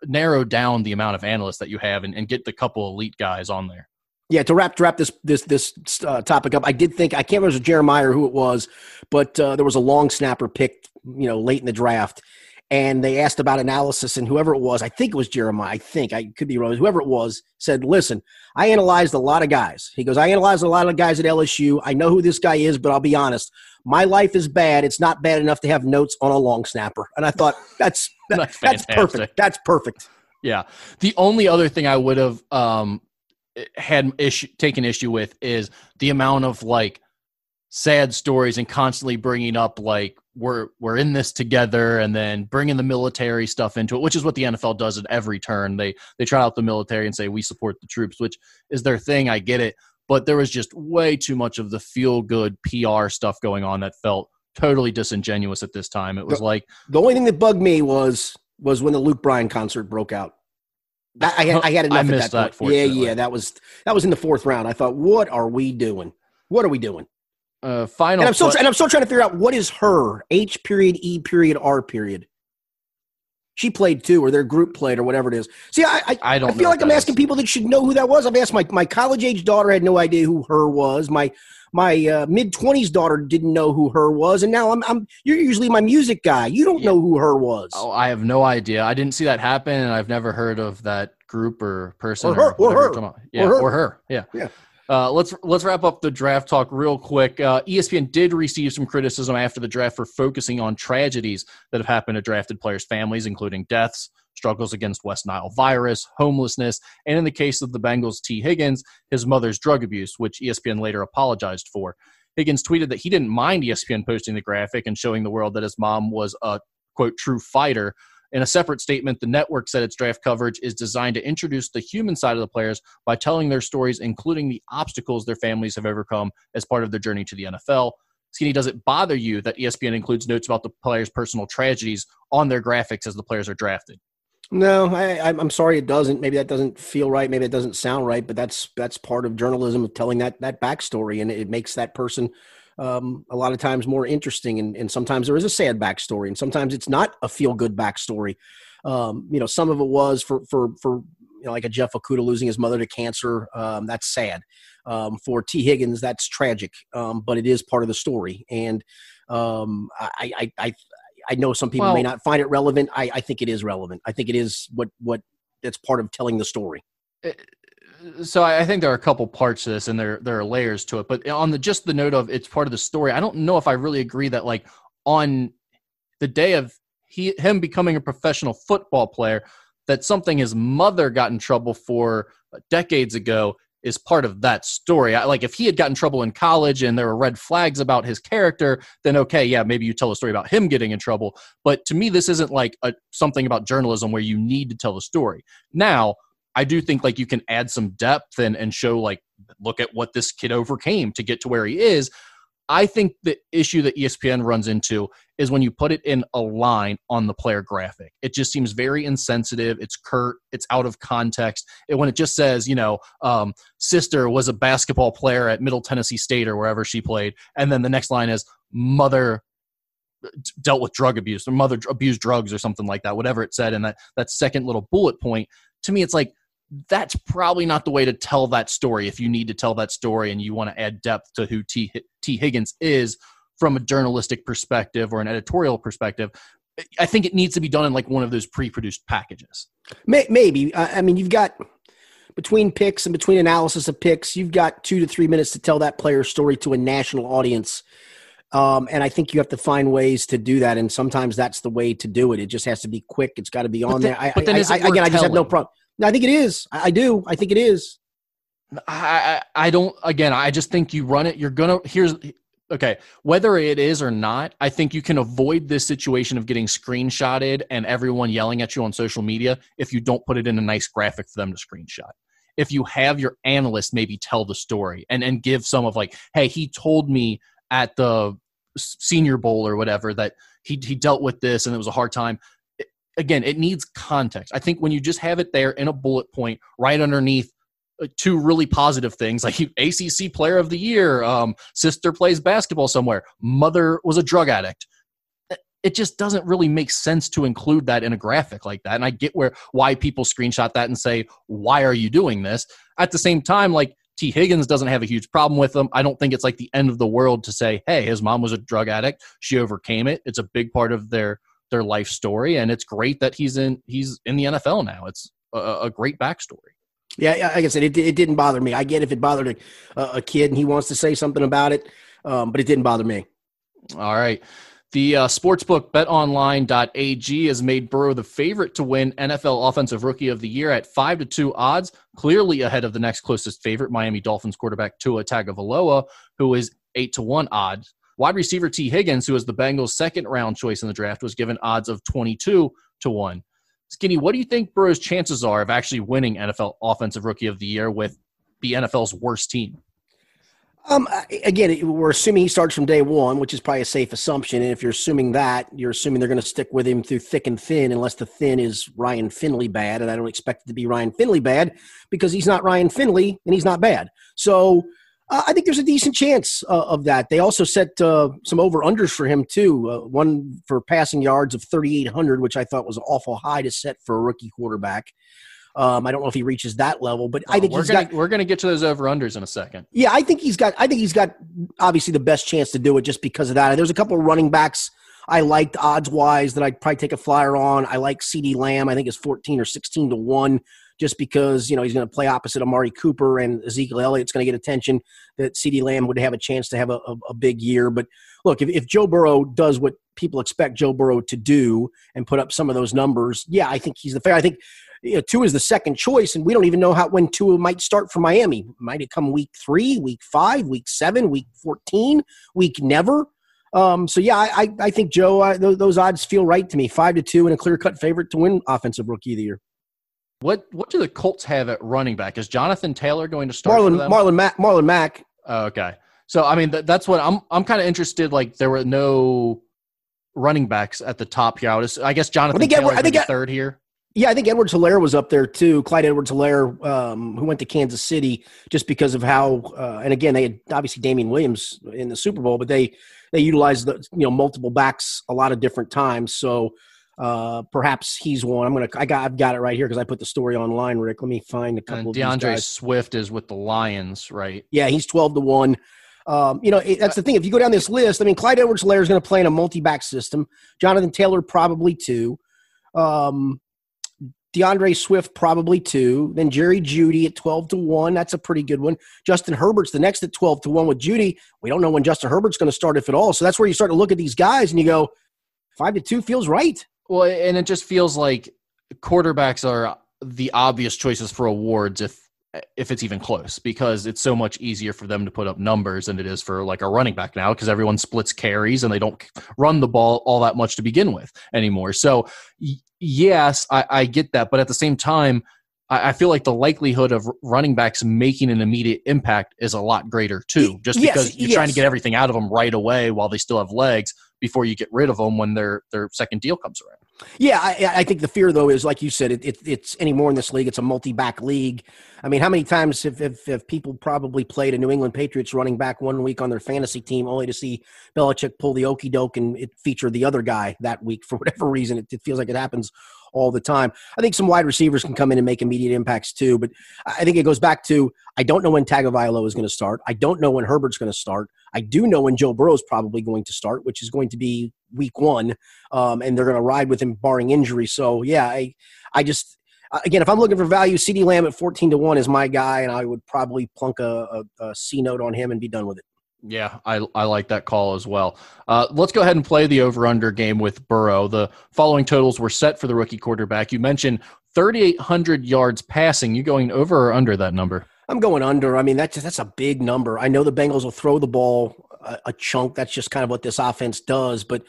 narrow down the amount of analysts that you have and, and get the couple elite guys on there.
Yeah, to wrap to wrap this this this uh, topic up, I did think I can't remember if it was Jeremiah or who it was, but uh, there was a long snapper picked, you know, late in the draft, and they asked about analysis, and whoever it was, I think it was Jeremiah, I think I could be wrong, whoever it was, said, "Listen, I analyzed a lot of guys." He goes, "I analyzed a lot of guys at LSU. I know who this guy is, but I'll be honest, my life is bad. It's not bad enough to have notes on a long snapper." And I thought *laughs* *laughs* that's that,
That's
that's perfect. That's perfect.
Yeah. The only other thing I would have um, had issue taken issue with is the amount of like sad stories and constantly bringing up like we're we're in this together and then bringing the military stuff into it which is what the NFL does at every turn. They they try out the military and say we support the troops which is their thing. I get it. But there was just way too much of the feel good PR stuff going on that felt totally disingenuous at this time. It was
the,
like
the only thing that bugged me was was when the Luke Bryan concert broke out. That, I, had, I had enough I
missed
that,
that
yeah yeah that was that was in the fourth round. I thought what are we doing? What are we doing
uh, final.
And I'm still and I'm still trying to figure out what is her H period E period R period. She played too, or their group played, or whatever it is. See, I I,
I don't.
I feel like I'm asking is. people that should know who that was. I've asked my my college age daughter had no idea who her was. My my uh, mid twenties daughter didn't know who her was, and now I'm I'm you're usually my music guy. You don't yeah. know who her was.
Oh, I have no idea. I didn't see that happen, and I've never heard of that group or person
or her or, or her.
Yeah, or her. or her. Yeah.
Yeah.
Uh, let's let's wrap up the draft talk real quick. Uh, ESPN did receive some criticism after the draft for focusing on tragedies that have happened to drafted players' families, including deaths, struggles against West Nile virus, homelessness, and in the case of the Bengals' Tee Higgins, his mother's drug abuse, which ESPN later apologized for. Higgins tweeted that he didn't mind ESPN posting the graphic and showing the world that his mom was a quote true fighter, in a separate statement, the network said its draft coverage is designed to introduce the human side of the players by telling their stories, including the obstacles their families have overcome as part of their journey to the NFL. Skinny, does it bother you that ESPN includes notes about the players' personal tragedies on their graphics as the players are drafted?
No, I, am sorry it doesn't. Maybe that doesn't feel right. Maybe it doesn't sound right. But that's that's part of journalism of telling that that backstory, and it makes that person um, a lot of times more interesting. And, and, sometimes there is a sad backstory, and sometimes it's not a feel good backstory. Um, you know, some of it was for for for you know, like a Jeff Okudah losing his mother to cancer. Um, that's sad. Um, for Tee Higgins, that's tragic, um, but it is part of the story. And um, I, I, I, I know some people well, may not find it relevant. I, I think it is relevant. I think it is what what that's part of telling the story.
It, eh, so I think there are a couple parts to this, and there there are layers to it. But on the just the note of it's part of the story, I don't know if I really agree that like on the day of he him becoming a professional football player, that something his mother got in trouble for decades ago is part of that story. I, like if he had gotten trouble in college and there were red flags about his character, then okay, yeah, maybe you tell a story about him getting in trouble. But to me, this isn't like a, something about journalism where you need to tell the story. Now, I do think like you can add some depth and and show like look at what this kid overcame to get to where he is. I think the issue that ESPN runs into is when you put it in a line on the player graphic. It just seems very insensitive. It's curt. It's out of context. And when it just says, you know, um, sister was a basketball player at Middle Tennessee State or wherever she played, and then the next line is mother dealt with drug abuse or mother abused drugs or something like that. Whatever it said in that that second little bullet point. To me, it's like that's probably not the way to tell that story if you need to tell that story and you want to add depth to who T. Tee Higgins is from a journalistic perspective or an editorial perspective. I think it needs to be done in like one of those pre-produced packages.
Maybe. I mean, you've got between picks and between analysis of picks, you've got two to three minutes to tell that player's story to a national audience. Um, and I think you have to find ways to do that. And sometimes that's the way to do it. It just has to be quick. It's got to be on
then,
there. I,
but then I,
I, again, I just have no problem. I think it is. I do. I think it is.
I, I don't. Again, I just think you run it. You're gonna. Here's okay. Whether it is or not, I think you can avoid this situation of getting screenshotted and everyone yelling at you on social media if you don't put it in a nice graphic for them to screenshot. If you have your analyst maybe tell the story and and give some of like, hey, he told me at the Senior Bowl or whatever that he he dealt with this and it was a hard time again, it needs context. I think when you just have it there in a bullet point right underneath uh, two really positive things *laughs* like ACC player of the year, um, sister plays basketball somewhere, mother was a drug addict. It just doesn't really make sense to include that in a graphic like that. And I get where why people screenshot that and say, "Why are you doing this?" At the same time, like Tee Higgins doesn't have a huge problem with them. I don't think it's like the end of the world to say, "Hey, his mom was a drug addict. She overcame it. It's a big part of their their life story, and it's great that he's in he's in the NFL now. It's a, a great backstory.
Yeah, like I said, it, it didn't bother me. I get if it bothered a, a kid and he wants to say something about it, um, but it didn't bother me.
All right. The uh, sportsbook betonline.ag has made Burrow the favorite to win NFL Offensive Rookie of the Year at 5 to 2 odds, clearly ahead of the next closest favorite, Miami Dolphins quarterback Tua Tagovailoa, who is 8 to 1 odds. Wide receiver Tee Higgins, who was the Bengals' second round choice in the draft, was given odds of 22 to 1. Skinny, what do you think Burrow's chances are of actually winning NFL Offensive Rookie of the Year with the NFL's worst team?
Um, again, we're assuming he starts from day one, which is probably a safe assumption. And if you're assuming that, you're assuming they're going to stick with him through thick and thin, unless the thin is Ryan Finley bad. And I don't expect it to be Ryan Finley bad because he's not Ryan Finley and he's not bad. So uh, I think there's a decent chance uh, of that. They also set uh, some over unders for him too. Uh, one for passing yards of 3,800, which I thought was awful high to set for a rookie quarterback. Um, I don't know if he reaches that level, but I think
we're
he's
gonna,
got.
We're going to get to those over unders in a second.
Yeah, I think he's got. I think he's got obviously the best chance to do it just because of that. And there's a couple of running backs I liked odds wise that I'd probably take a flyer on. I like CeeDee Lamb. I think it's 14 or 16 to one just because you know he's going to play opposite Amari Cooper and Ezekiel Elliott's going to get attention. That CeeDee Lamb would have a chance to have a, a, a big year. But look, if, if Joe Burrow does what people expect Joe Burrow to do and put up some of those numbers, yeah, I think he's the fair. I think you know, Tua is the second choice, and we don't even know how when Tua might start for Miami. Might it come week three, week five, week seven, week fourteen, week never? Um, so yeah, I, I think Joe, I, those odds feel right to me. Five to two and a clear cut favorite to win Offensive Rookie of the Year.
What what do the Colts have at running back? Is Jonathan Taylor going to start?
Marlon Marlon Mack. Marlon Mack.
Oh, okay, so I mean th- that's what I'm I'm kind of interested. Like there were no running backs at the top here. I, was, I guess Jonathan I think Taylor I think third here.
Yeah, I think Edwards Helaire was up there too. Clyde Edwards Helaire, um, who went to Kansas City just because of how, uh, and again, they had obviously Damien Williams in the Super Bowl, but they they utilized the you know multiple backs a lot of different times. So uh, perhaps he's one. I'm gonna. I got. I've got it right here because I put the story online. Rick, let me find a couple.
And D'Andre Swift is with the Lions, right?
Yeah, he's twelve to one. Um, you know, it, that's the thing. If you go down this list, I mean, Clyde Edwards-Helaire is going to play in a multi-back system. Jonathan Taylor probably two. Um, D'Andre Swift probably two. Then Jerry Jeudy at twelve to one. That's a pretty good one. Justin Herbert's the next at twelve to one with Jeudy. We don't know when Justin Herbert's going to start, if at all. So that's where you start to look at these guys and you go, five to two feels right.
Well, and it just feels like quarterbacks are the obvious choices for awards if if it's even close because it's so much easier for them to put up numbers than it is for like a running back now because everyone splits carries and they don't run the ball all that much to begin with anymore. So yes, I, I get that, but at the same time, I, I, feel like the likelihood of running backs making an immediate impact is a lot greater too, just
yes,
because you're
yes.
trying to get everything out of them right away while they still have legs before you get rid of them when their their second deal comes around.
Yeah, I, I, think the fear though is like you said, it, it, it's in this league. It's a multi-back league. I mean, how many times have, have, have, people probably played a New England Patriots running back one week on their fantasy team, only to see Belichick pull the okey doke and it feature the other guy that week for *laughs* whatever reason? It, it feels like it happens all the time. I think some wide receivers can come in and make immediate impacts too, but I think it goes back to I don't know when Tagovailoa is going to start. I don't know when Herbert's going to start. I do know when Joe Burrow is probably going to start, which is going to be week one, um, and they're going to ride with him barring injury. So yeah, I I just again, if I'm looking for value, CeeDee Lamb at 14 to 1 is my guy, and I would probably plunk a, a, a C note on him and be done with it.
Yeah, I, I like that call as well. Uh, let's go ahead and play the over under game with Burrow. The following totals were set for the rookie quarterback. You mentioned 3,800 yards passing. You going over or under that number?
I'm going under. I mean, that's that's a big number. I know the Bengals will throw the ball a, a chunk. That's just kind of what this offense does. But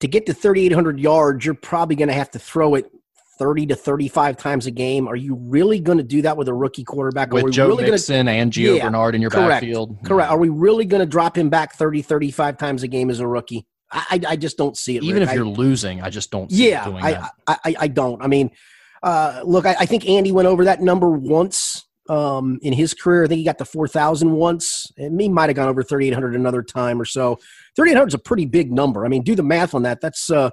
to get to 3,800 yards, you're probably going to have to throw it 30 to 35 times a game. Are you really going to do that with a rookie quarterback?
With Joe
really
Mixon
gonna,
and Gio yeah, Bernard in your
correct,
backfield?
Correct. Are we really going to drop him back 30, 35 times a game as a rookie? I, I just don't see it.
Even
Rick.
if you're
I,
losing, I just don't see
yeah,
doing
I,
that.
I, I, don't. I mean, uh, look, I, I, think Andy went over that number once um, in his career. I think he got to 4,000 once. And he might have gone over 3,800 another time or so. 3,800 is a pretty big number. I mean, do the math on that. That's uh,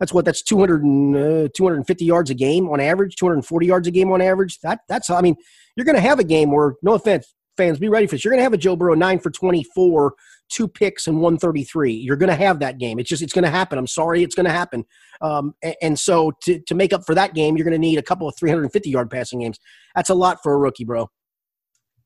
that's what that's 200 and, uh, 250 yards a game on average, 240 yards a game on average. That that's I mean, you're going to have a game where no offense fans be ready for this. You're going to have a Joe Burrow 9 for 24, two picks and 133. You're going to have that game. It's just it's going to happen. I'm sorry, it's going to happen. Um, and, and, so to to make up for that game, you're going to need a couple of 350 yard passing games. That's a lot for a rookie, bro.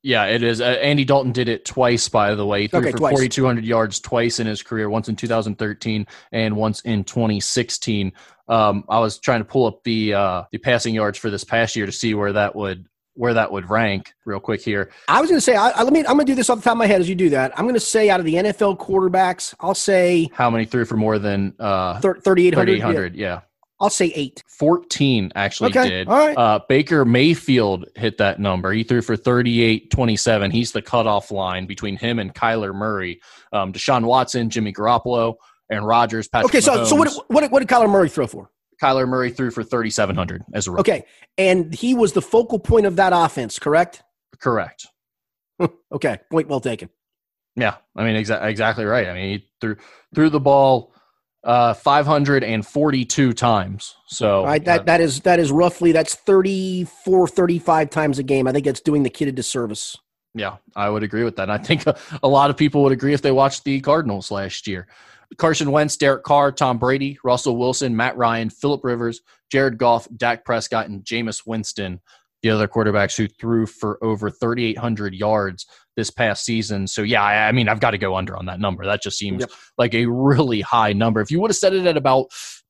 Yeah, it is. Uh, Andy Dalton did it twice, by the way. He threw
Okay,
for
twice.
4,200 yards twice in his career, once in 2013 and once in 2016. Um, I was trying to pull up the uh, the passing yards for this past year to see where that would where that would rank real quick here.
I was going to say, I, I, let me. I'm going to do this off the top of my head as you do that. I'm going to say out of the NFL quarterbacks, I'll say
How many threw for more than uh,
thir- 3,800.
3,800? Yeah.
I'll say eight.
14 actually
Okay,
did.
all right.
Uh, Baker Mayfield hit that number. He threw for 38 27. He's the cutoff line between him and Kyler Murray. Um, Deshaun Watson, Jimmy Garoppolo, and Rodgers. Patrick
Okay, so so what what what did Kyler Murray throw for?
Kyler Murray threw for 3,700 as a rookie.
Okay, and he was the focal point of that offense, correct?
Correct. *laughs*
Okay, point well taken.
Yeah, I mean exa- exactly right. I mean he threw threw the ball uh, 542 times. So
All right, that
uh,
that is that is roughly that's 34 35 times a game. I think that's doing the kid a disservice.
Yeah, I would agree with that. And I think a, a lot of people would agree if they watched the Cardinals last year. Carson Wentz, Derek Carr, Tom Brady, Russell Wilson, Matt Ryan, Philip Rivers, Jared Goff, Dak Prescott, and Jameis Winston, the other quarterbacks who threw for over 3,800 yards this past season. So, yeah, I, I mean, I've got to go under on that number. That just seems
Yep.
like a really high number. If you would have set it at about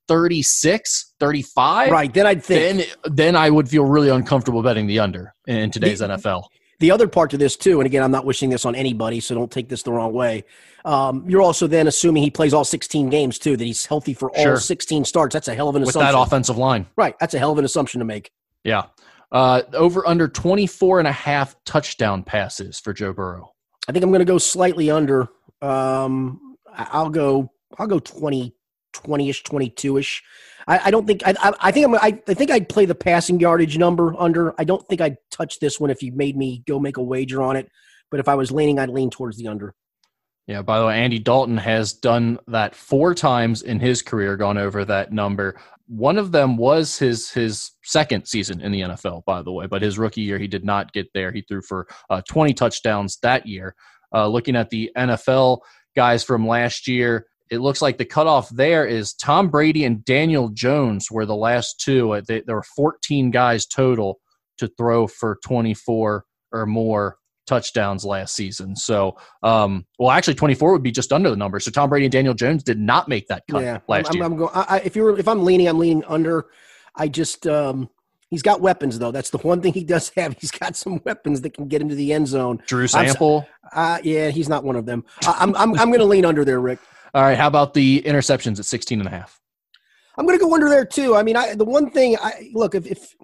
36, 35,
Right, then I'd think
then, then I would feel really uncomfortable betting the under in today's
The-
NFL.
the other part to this too, and again, I'm not wishing this on anybody, so don't take this the wrong way. Um, you're also then assuming he plays all 16 games too, that he's healthy for all
Sure.
16 starts. That's a hell of an
With
assumption.
that offensive line.
right, that's a hell of an assumption to make.
Yeah. Uh, over under 24 and a half touchdown passes for Joe Burrow.
I think I'm going to go slightly under. Um, I'll go. I'll go 20, 20ish, 22ish. I, I don't think. I, I, I think I'm. I, I think I'd play the passing yardage number under. I don't think I'd touch this one if you made me go make a wager on it. But if I was leaning, I'd lean towards the under.
Yeah, by the way, Andy Dalton has done that four times in his career, gone over that number. One of them was his his second season in the NFL, by the way, but his rookie year he did not get there. He threw for uh, 20 touchdowns that year. Uh, looking at the NFL guys from last year, it looks like the cutoff there is Tom Brady and Daniel Jones were the last two. Uh, they- There were 14 guys total to throw for 24 or more touchdowns last season. So, um, well, actually, 24 would be just under the number. So Tom Brady and Daniel Jones did not make that cut
yeah,
last
I'm,
year.
I'm, I'm going. I, if you're, if I'm leaning, I'm leaning under. I just. Um, he's got weapons though. That's the one thing he does have. He's got some weapons that can get into the end zone.
Drew
I'm
Sample.
Uh, yeah, he's not one of them. I, I'm. I'm. I'm going to lean under there, Rick.
All right. How about the interceptions at 16 and a half?
I'm going to go under there too. I mean, I, the one thing I look if, if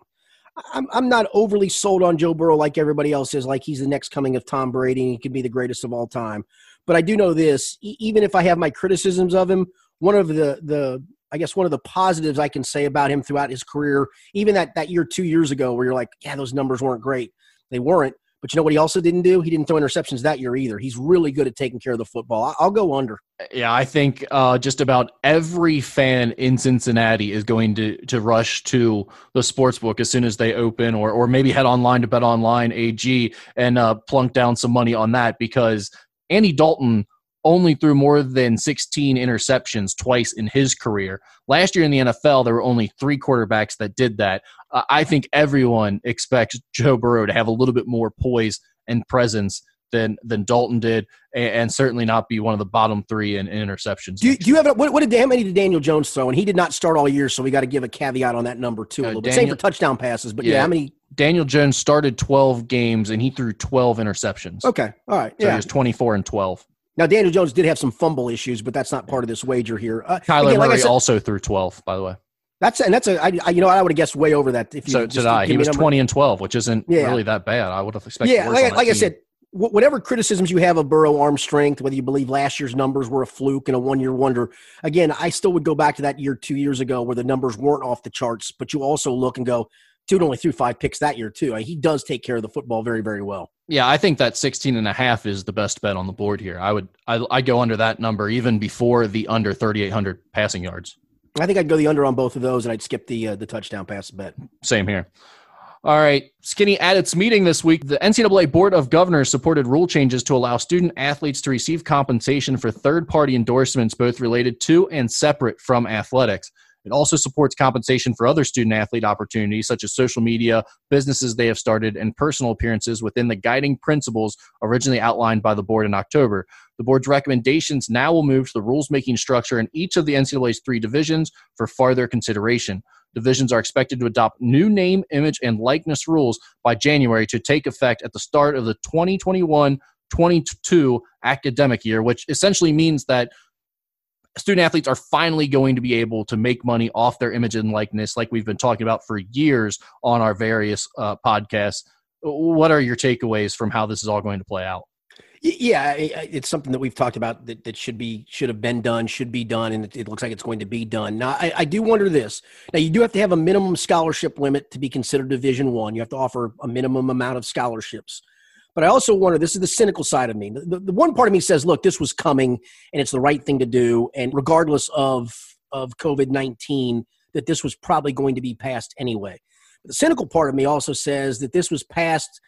I'm I'm not overly sold on Joe Burrow like everybody else is, like he's the next coming of Tom Brady and he could be the greatest of all time. But I do know this: even if I have my criticisms of him, one of the the I guess one of the positives I can say about him throughout his career, even that that year two years ago, where you're like, yeah, those numbers weren't great, they weren't. But you know what he also didn't do? He didn't throw interceptions that year either. He's really good at taking care of the football. I'll go under.
Yeah, I think uh, just about every fan in Cincinnati is going to to rush to the sports book as soon as they open, or or maybe head online to Bet Online AG and uh, plunk down some money on that because Andy Dalton only threw more than 16 interceptions twice in his career. Last year in the NFL, there were only three quarterbacks that did that. Uh, I think everyone expects Joe Burrow to have a little bit more poise and presence than than Dalton did, and, and certainly not be one of the bottom three in, in interceptions.
Do you, do you have a, what, what did how many did Daniel Jones throw? And he did not start all year, so we got to give a caveat on that number too. A
Uh,
little bit. Same for touchdown passes, but yeah,
Yeah.
how many?
Daniel Jones started 12 games and he threw 12 interceptions.
Okay, all right,
So he was 24 and 12.
Now Daniel Jones did have some fumble issues, but that's not part of this wager here. Uh,
Kyler
again, like
Murray
said,
also threw 12, by the way.
that's and that's a I, I you know I would have guessed way over that if you
So did I. He was 20 and 12, which isn't
Yeah.
really that bad. I would have expected
Yeah, like, like I said, wh- whatever criticisms you have of Burrow arm strength, whether you believe last year's numbers were a fluke and a one year wonder, again, I still would go back to that year two years ago where the numbers weren't off the charts. But you also look and go, dude only threw five picks that year too. He does take care of the football very very well.
Yeah, I think that 16 and a half is the best bet on the board here. I would I I go under that number even before the under 3800 passing yards.
I think I'd go the under on both of those, and I'd skip the uh, the touchdown pass bet.
Same here. All right. Skinny at its meeting this week, the NCAA Board of Governors supported rule changes to allow student athletes to receive compensation for third party endorsements, both related to and separate from athletics. It also supports compensation for other student athlete opportunities, such as social media, businesses they have started, and personal appearances within the guiding principles originally outlined by the board in October. The board's recommendations now will move to the rules making structure in each of the NCAA's three divisions for farther consideration. Divisions are expected to adopt new name, image, and likeness rules by January to take effect at the start of the 2021 22 academic year, which essentially means that student athletes are finally going to be able to make money off their image and likeness, like we've been talking about for years on our various uh, podcasts. What are your takeaways from how this is all going to play out?
Yeah, it's something that we've talked about that, that should be should have been done, should be done, and it, looks like it's going to be done. Now, I, I, do wonder this. Now, you do have to have a minimum scholarship limit to be considered Division One. You have to offer a minimum amount of scholarships. But I also wonder this is the cynical side of me. The, the, one part of me says, look, this was coming and it's the right thing to do. And regardless of, of COVID 19, that this was probably going to be passed anyway. But the cynical part of me also says that this was passed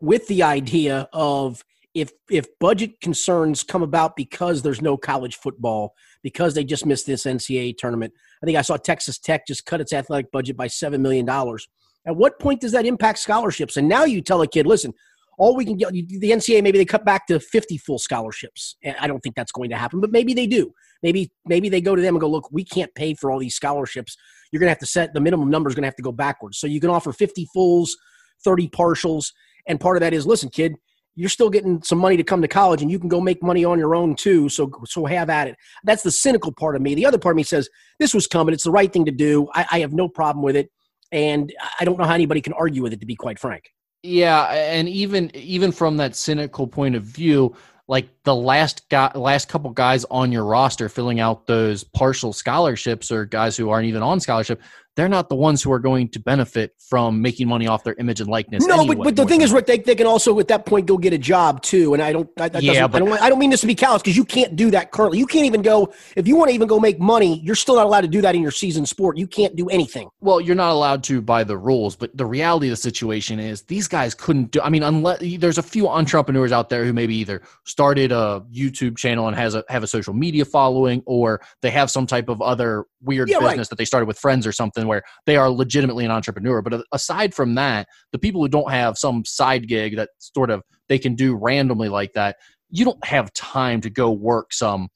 with the idea of if if budget concerns come about because there's no college football because they just missed this NCAA tournament. I think I saw Texas Tech just cut its athletic budget by seven million dollars. At what point does that impact scholarships? And now you tell a kid, listen, all we can get the NCAA maybe they cut back to 50 full scholarships. I don't think that's going to happen, but maybe they do. Maybe maybe they go to them and go, look, we can't pay for all these scholarships. You're going to have to set the minimum number is going to have to go backwards. So you can offer 50 fulls, 30 partials, and part of that is listen, kid, you're still getting some money to come to college and you can go make money on your own too. So so have at it. That's the cynical part of me. The other part of me says this was coming. It's the right thing to do. I, I have no problem with it. And I don't know how anybody can argue with it, to be quite frank.
Yeah, and even even from that cynical point of view, like the last guy, last couple guys on your roster filling out those partial scholarships or guys who aren't even on scholarship, they're not the ones who are going to benefit from making money off their image and likeness.
No,
anyway,
but, but the thing is, Rick, they, they can also at that point go get a job too. And I don't, I, yeah, but, I don't, I don't mean this to be callous because you can't do that currently. You can't even go if you want to even go make money. You're still not allowed to do that in your season sport. You can't do anything.
Well, you're not allowed to by the rules. But the reality of the situation is these guys couldn't do. I mean, unless there's a few entrepreneurs out there who maybe either started a YouTube channel and has a have a social media following, or they have some type of other weird yeah, business right. that they started with friends or something where they are legitimately an entrepreneur. But aside from that, the people who don't have some side gig that sort of they can do randomly like that, you don't have time to go work some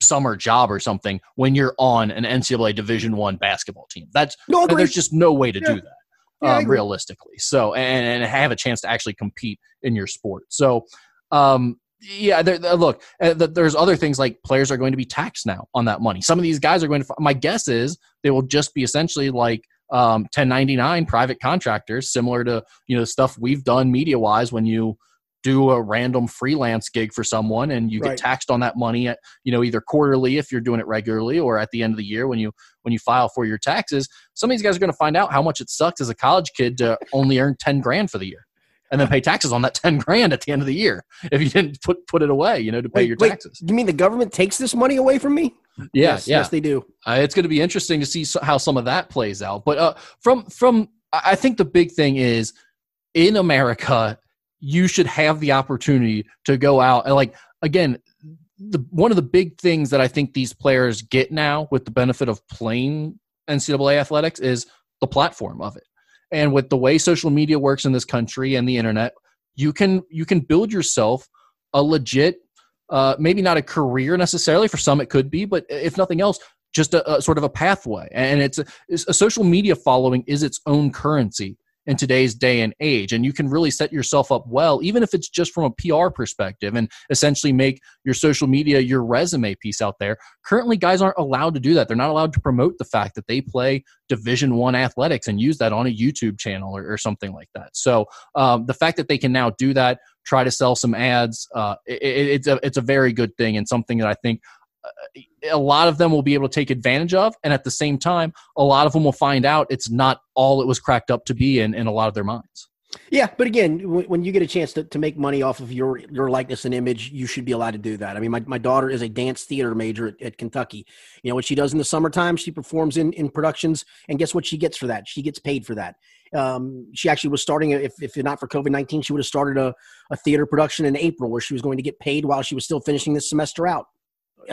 summer job or something when you're on an NCAA Division One basketball team. That's no, there's just no way to yeah. do that. Yeah, um, realistically, so and, and have a chance to actually compete in your sport. So, um, yeah, they're, they're, look, uh, there's other things like players are going to be taxed now on that money. Some of these guys are going to. My guess is they will just be essentially like um, 1099 private contractors, similar to you know stuff we've done media wise. When you do a random freelance gig for someone and you right. get taxed on that money at you know either quarterly if you're doing it regularly or at the end of the year when you when you file for your taxes some of these guys are going to find out how much it sucks as a college kid to only earn 10 grand for the year and then pay taxes on that *laughs* 10 grand at the end of the year if you didn't put put it away you know to pay wait, your taxes.
wait, you mean the government takes this money away from me?
Yeah yes, yeah.
yes they do.
Uh, it's going to be interesting to see how some of that plays out but uh, from from i think the big thing is in america you should have the opportunity to go out and like again the one of the big things that i think these players get now with the benefit of playing ncaa athletics is the platform of it and with the way social media works in this country and the internet you can you can build yourself a legit uh, maybe not a career necessarily for some it could be but if nothing else just a, a sort of a pathway. And it's a, it's a social media following is its own currency in today's day and age. And you can really set yourself up well, even if it's just from a PR perspective, and essentially make your social media your resume piece out there. Currently, guys aren't allowed to do that. They're not allowed to promote the fact that they play Division One athletics and use that on a YouTube channel or, or something like that. So um, the fact that they can now do that, try to sell some ads, uh, it, it's a it's a very good thing and something that I think a lot of them will be able to take advantage of and at the same time a lot of them will find out it's not all it was cracked up to be in, in a lot of their minds.
Yeah but again when you get a chance to, to make money off of your your likeness and image you should be allowed to do that. I mean my, my daughter is a dance theater major at, at kentucky. You know what she does in the summertime she performs in, in productions and guess what she gets for that? She gets paid for that. Um, she actually was starting if, if not for covid-19 she would have started a, a theater production in april where she was going to get paid while she was still finishing this semester out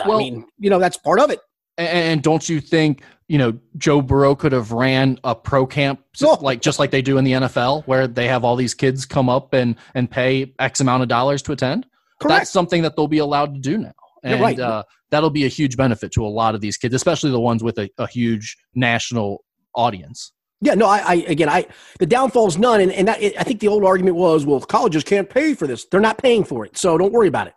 well, I mean, you know, that's part of it.
And don't you think you know Joe Burrow could have ran a pro camp
No.
like just like they do in the NFL, where they have all these kids come up and and pay X amount of dollars to attend?
Correct.
That's something that they'll be allowed to do now, and
right.
uh, that'll be a huge benefit to a lot of these kids, especially the ones with a, a huge national audience.
Yeah, no, I, I again, I the downfall is none, and, and that, I think the old argument was, well, colleges can't pay for this; they're not paying for it, so don't worry about it.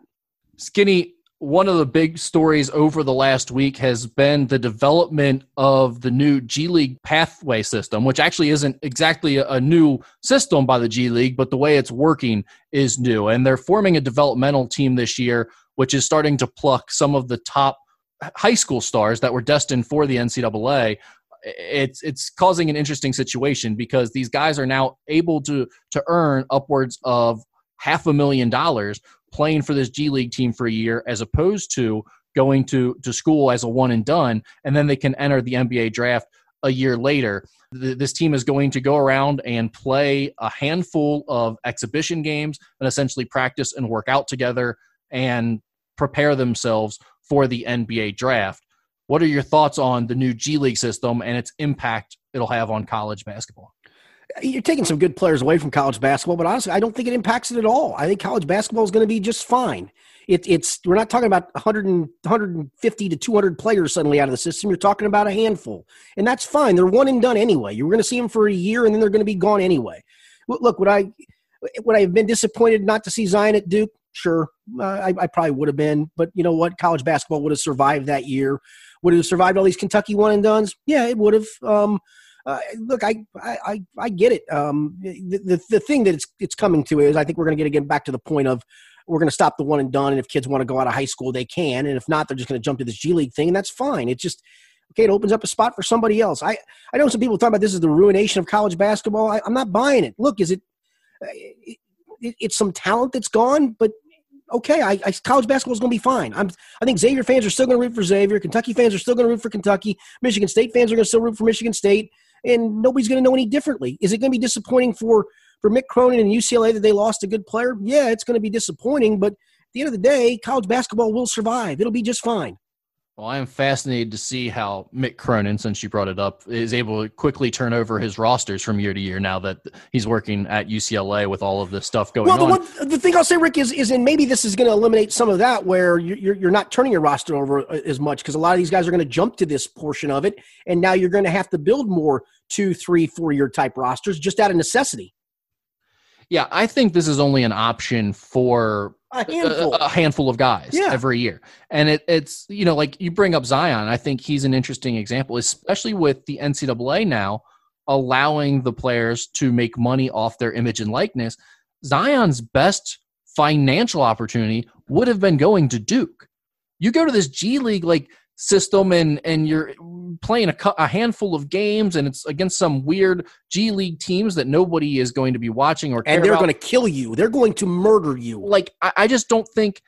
Skinny, one of the big stories over the last week has been the development of the new G League pathway system, which actually isn't exactly a, new system by the G League, but the way it's working is new. And they're forming a developmental team this year, which is starting to pluck some of the top high school stars that were destined for the NCAA. It's it's causing an interesting situation because these guys are now able to to earn upwards of half a million dollars playing for this G League team for a year as opposed to going to, to school as a one and done, and then they can enter the NBA draft a year later. Th- This team is going to go around and play a handful of exhibition games and essentially practice and work out together and prepare themselves for the NBA draft. What are your thoughts on the new G League system and its impact it'll have on college basketball?
You're taking some good players away from college basketball, but honestly, I don't think it impacts it at all. I think college basketball is going to be just fine. It, it's we're not talking about 100 and, 150 to 200 players suddenly out of the system. You're talking about a handful, and that's fine. They're one and done anyway. You're going to see them for a year, and then they're going to be gone anyway. Look, would I would I have been disappointed not to see Zion at Duke? Sure, uh, I, I probably would have been, but you know what? College basketball would have survived that year. Would it have survived all these Kentucky one and duns? Yeah, it would have. Um, uh, look, I, I, I, get it. Um, the, the, the thing that it's, it's coming to is I think we're going to get again back to the point of we're going to stop the one and done. And if kids want to go out of high school, they can. And if not, they're just going to jump to this G League thing, and that's fine. It just okay. It opens up a spot for somebody else. I, I know some people talk about this as the ruination of college basketball. I, I'm not buying it. Look, is it, it, it it's some talent that's gone, but okay, I, I college basketball is going to be fine. I'm, I think Xavier fans are still going to root for Xavier. Kentucky fans are still going to root for Kentucky. Michigan State fans are going to still root for Michigan State, and nobody's going to know any differently. Is it going to be disappointing for for Mick Cronin and UCLA that they lost a good player? Yeah, it's going to be disappointing, but at the end of the day, college basketball will survive. It'll be just fine.
Well, I am fascinated to see how Mick Cronin, since you brought it up, is able to quickly turn over his rosters from year to year now that he's working at UCLA with all of this stuff going on.
Well, the
on.
one the thing I'll say, Rick, is is and maybe this is going to eliminate some of that where you're you're you're not turning your roster over uh, as much because a lot of these guys are going to jump to this portion of it, and now you're going to have to build more two, three, four year type rosters just out of necessity.
yeah, I think this is only an option for
A
a,
handful.
a handful of guys
Yeah.
every year. And it, it's, you know, like you bring up Zion. I think he's an interesting example, especially with the NCAA now allowing the players to make money off their image and likeness. Zion's best financial opportunity would have been going to Duke. You go to this G League like system and and you're playing a, a handful of games and it's against some weird G League teams that nobody is going to be watching or
and they're
about
going to kill you. They're going to murder you.
like I, I just don't think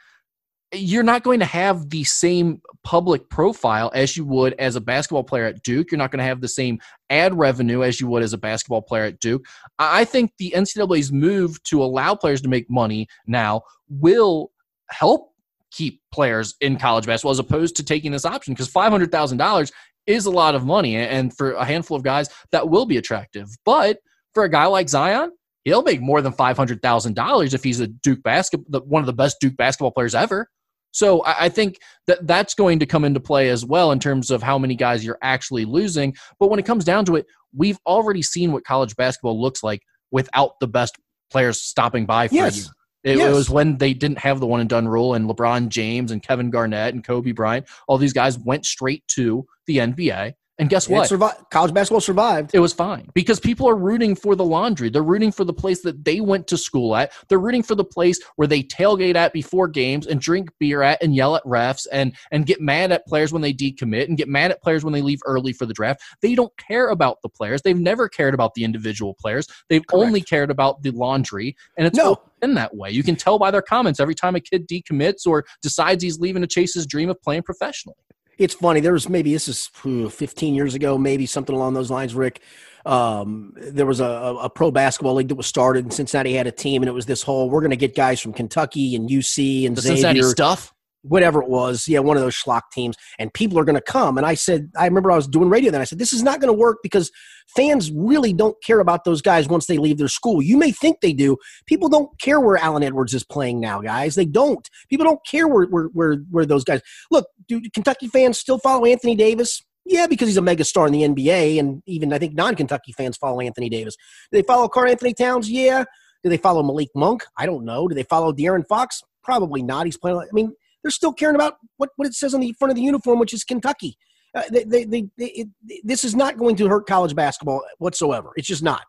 you're not going to have the same public profile as you would as a basketball player at Duke. You're not going to have the same ad revenue as you would as a basketball player at Duke. I think the NCAA's move to allow players to make money now will help keep players in college basketball as opposed to taking this option because $500,000 is a lot of money. And for a handful of guys, that will be attractive. But for a guy like Zion, he'll make more than five hundred thousand dollars if he's a Duke basketball, one of the best Duke basketball players ever. So I, I think that that's going to come into play as well in terms of how many guys you're actually losing. But when it comes down to it, we've already seen what college basketball looks like without the best players stopping by for
Yes.
you. It,
Yes.
it was when they didn't have the one and done rule, and LeBron James and Kevin Garnett and Kobe Bryant, all these guys went straight to the NBA. And guess what?
survi- college basketball survived.
It was fine because people are rooting for the laundry. They're rooting for the place that they went to school at. They're rooting for the place where they tailgate at before games and drink beer at and yell at refs and and get mad at players when they decommit and get mad at players when they leave early for the draft. They don't care about the players. They've never cared about the individual players. They've
Correct.
only cared about the laundry, and it's
No.
been that way. You can tell by their comments every time a kid decommits or decides he's leaving to chase his dream of playing professionally.
It's funny. There was maybe this is 15 years ago, maybe something along those lines, Rick. Um, there was a, a, pro basketball league that was started, and Cincinnati had a team, and it was this whole we're going to get guys from Kentucky and UC and
The
Xavier.
Cincinnati stuff.
Whatever it was, yeah, one of those schlock teams, and people are going to come. And I said, I remember I was doing radio then. I said, this is not going to work because fans really don't care about those guys once they leave their school. You may think they do. People don't care where Alan Edwards is playing now, guys. They don't. People don't care where where where, where those guys. Look, do Kentucky fans still follow Anthony Davis? Yeah, because he's a megastar in the NBA, and even I think non-Kentucky fans follow Anthony Davis. Do they follow Karl-Anthony Towns? Yeah. Do they follow Malik Monk? I don't know. Do they follow De'Aaron Fox? Probably not. He's playing. I mean, they're still caring about what, what it says on the front of the uniform, which is Kentucky. Uh, they, they, they, it, this is not going to hurt college basketball whatsoever. It's just not.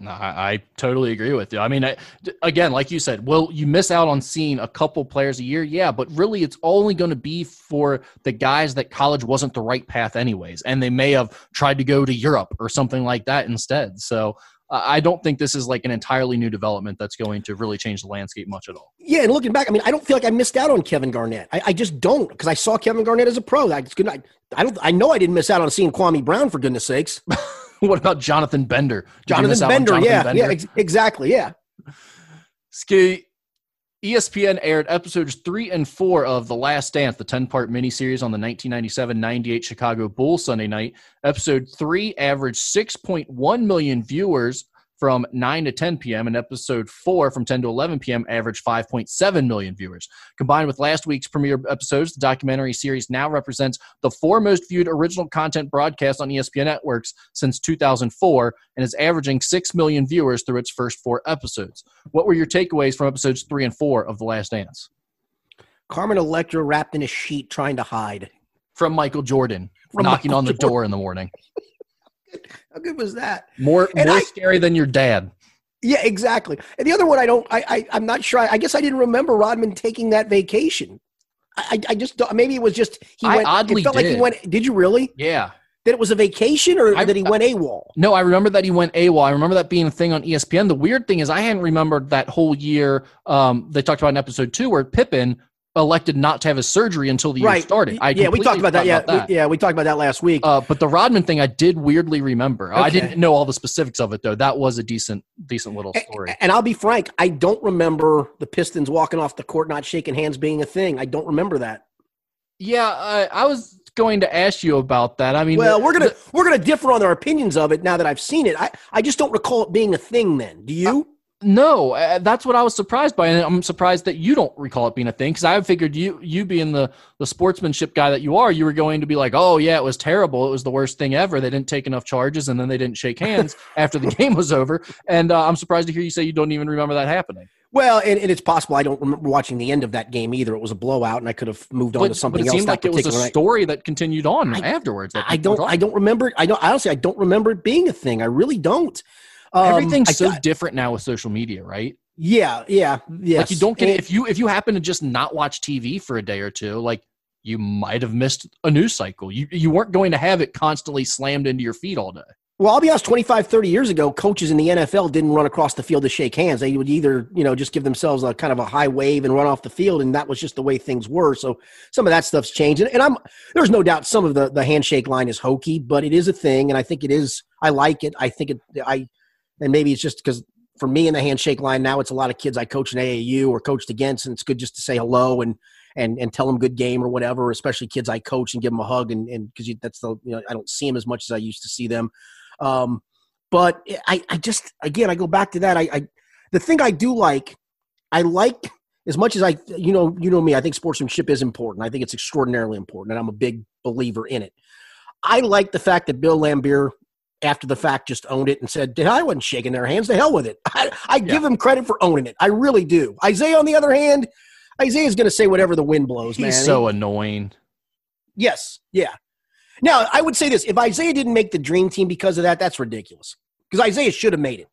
No, I, I, totally agree with you. I mean, I, again, like you said, well, you miss out on seeing a couple players a year, yeah, but really, it's only going to be for the guys that college wasn't the right path, anyways, and they may have tried to go to Europe or something like that instead. So, I don't think this is like an entirely new development that's going to really change the landscape much at all.
Yeah, and looking back, I mean, I don't feel like I missed out on Kevin Garnett. I, I just don't because I saw Kevin Garnett as a pro. I, I, I don't. I know I didn't miss out on seeing Kwame Brown for goodness sakes. *laughs*
what about Jonathan Bender?
Jonathan Bender, Jonathan yeah, Bender? yeah, ex- exactly, yeah.
Ski, ESPN aired episodes three and four of The Last Dance, the 10 part miniseries on the 1997 98 Chicago Bulls Sunday night. Episode three averaged 6.1 million viewers from 9 to 10 p.m. and episode 4 from 10 to 11 p.m. averaged 5.7 million viewers. Combined with last week's premiere episodes, the documentary series now represents the four most viewed original content broadcast on ESPN networks since 2004 and is averaging 6 million viewers through its first four episodes. What were your takeaways from episodes 3 and 4 of The Last Dance?
Carmen Electra wrapped in a sheet trying to hide.
From Michael Jordan, from knocking Michael on the Jordan. door in the morning. *laughs*
How good was that?
More and more I, scary than your dad.
Yeah, exactly. And the other one, I don't. I, I am not sure. I, I, guess I didn't remember Rodman taking that vacation. I, I just maybe it was just
he I went. Oddly
it felt
did.
like he went. Did you really?
Yeah.
That it was a vacation, or I, that he went AWOL?
No, I remember that he went AWOL. I remember that being a thing on ESPN. The weird thing is, I hadn't remembered that whole year. Um, they talked about in episode two where Pippen elected not to have his surgery until the right. year started. I
yeah, we talked about that. Yeah, that. We, yeah, we talked about that last week.
Uh, but the Rodman thing, I did weirdly remember. Okay. I didn't know all the specifics of it though. That was a decent, decent little story.
And, and I'll be frank, I don't remember the Pistons walking off the court not shaking hands being a thing. I don't remember that.
Yeah, I, I was going to ask you about that. I mean,
well, we're gonna the, we're gonna differ on our opinions of it now that I've seen it. I I just don't recall it being a thing then. Do you?
No, uh, that's what I was surprised by, and I'm surprised that you don't recall it being a thing because I figured you, you being the the sportsmanship guy that you are, you were going to be like, "Oh yeah, it was terrible. It was the worst thing ever. They didn't take enough charges, and then they didn't shake hands *laughs* after the game was over." And uh, I'm surprised to hear you say you don't even remember that happening.
Well, and, and, it's possible I don't remember watching the end of that game either. It was a blowout, and I could have moved on
but,
to something
but it
else.
Seemed like it was a story that continued on I, afterwards.
I don't. I don't remember. I don't. Honestly, I don't remember it being a thing. I really don't.
Um, Everything's so different now with social media, right?
Yeah, yeah, yeah.
Like you don't get it if you if you happen to just not watch TV for a day or two, like you might have missed a news cycle. You you weren't going to have it constantly slammed into your feet all day.
Well, I'll be honest, 25, 30 years ago, coaches in the NFL didn't run across the field to shake hands. They would either, you know, just give themselves a kind of a high wave and run off the field, and that was just the way things were. So some of that stuff's changed. And, and I'm there's no doubt some of the, the handshake line is hokey, but it is a thing, and I think it is I like it. I think it I and maybe it's just because for me in the handshake line now it's a lot of kids I coach in AAU or coached against, and it's good just to say hello and and and tell them good game or whatever. Especially kids I coach and give them a hug, and and because that's the you know I don't see them as much as I used to see them. Um, but I I just again I go back to that. I, I the thing I do like I like as much as I you know you know me I think sportsmanship is important. I think it's extraordinarily important, and I'm a big believer in it. I like the fact that Bill Laimbeer after the fact just owned it and said, I wasn't shaking their hands. The hell with it. *laughs* I, I yeah. give him credit for owning it. I really do. Isaiah, on the other hand, Isaiah's going to say whatever the wind blows,
He's
man.
so he, annoying.
Yes. Yeah. Now, I would say this if Isaiah didn't make the dream team because of that, that's ridiculous. Because Isaiah should have made it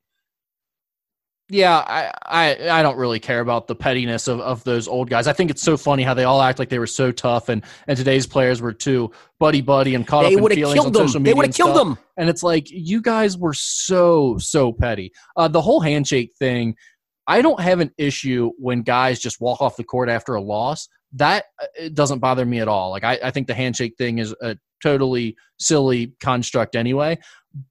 yeah, I, I I don't really care about the pettiness of, of those old guys. I think it's so funny how they all act like they were so tough, and and today's players were too buddy buddy and caught
they
up in feelings on
them.
social media.
They would have killed them.
And it's like you guys were so so petty. Uh, the whole handshake thing. I don't have an issue when guys just walk off the court after a loss. That uh, it doesn't bother me at all. Like I, I think the handshake thing is a totally silly construct anyway.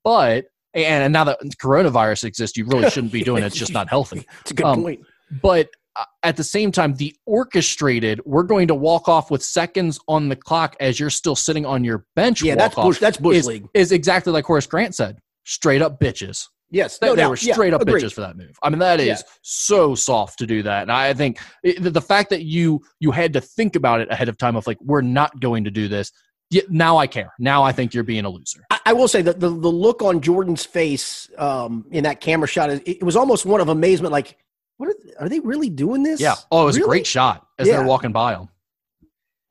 But and, and now that coronavirus exists, you really shouldn't be doing it. It's just not healthy. *laughs*
It's a good um, point.
But uh, at the same time, the orchestrated, we're going to walk off with seconds on the clock as you're still sitting on your bench.
Yeah, that's Bush. That's Bush
is,
League.
Is exactly like Horace Grant said. Straight up bitches.
Yes,
no
they,
they were straight yeah, up agreed. bitches for that move. I mean, that is yeah. so soft to do that, and I think it, the fact that you you had to think about it ahead of time of like we're not going to do this. Now I care. Now I think you're being a loser.
I, I will say that the, the look on Jordan's face um, in that camera shot, it, it was almost one of amazement. Like, what are, are they really doing this?
Yeah. Oh, it was really? a great shot as yeah. they're walking by him.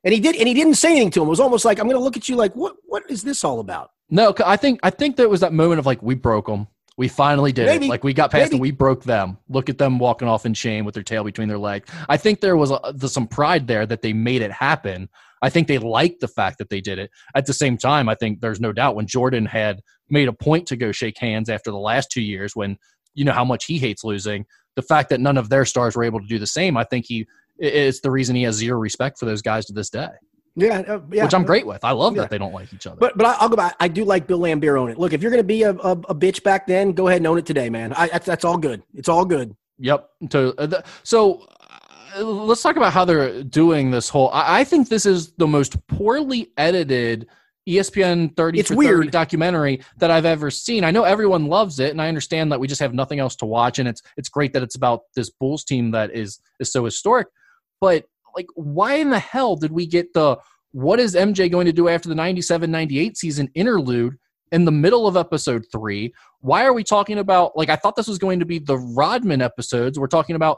And he did, and he didn't say anything to him. It was almost like I'm going to look at you like, what? What is this all about?
No, I think I think there was that moment of like we broke them. We finally did Maybe. it. Like we got past Maybe. and we broke them. Look at them walking off in shame with their tail between their legs. I think there was a, some pride there that they made it happen. I think they liked the fact that they did it. At the same time, I think there's no doubt when Jordan had made a point to go shake hands after the last two years, when you know how much he hates losing. The fact that none of their stars were able to do the same, I think he it's the reason he has zero respect for those guys to this day.
Yeah, uh, yeah,
which I'm great with. I love yeah. that they don't like each other.
But but I'll go back. I do like Bill Laimbeer on it. Look, if you're going to be a, a, a, bitch back then, go ahead and own it today, man. I, that's that's all good. It's all good.
Yep. So, uh, so uh, let's talk about how they're doing this whole. I, I, think this is the most poorly edited ESPN 30
it's weird.
documentary that I've ever seen. I know everyone loves it, and I understand that we just have nothing else to watch, and it's it's great that it's about this Bulls team that is is so historic, but like why in the hell did we get the what is MJ going to do after the 97 98 season interlude in the middle of episode three? Why are we talking about, like, I thought this was going to be the Rodman episodes. We're talking about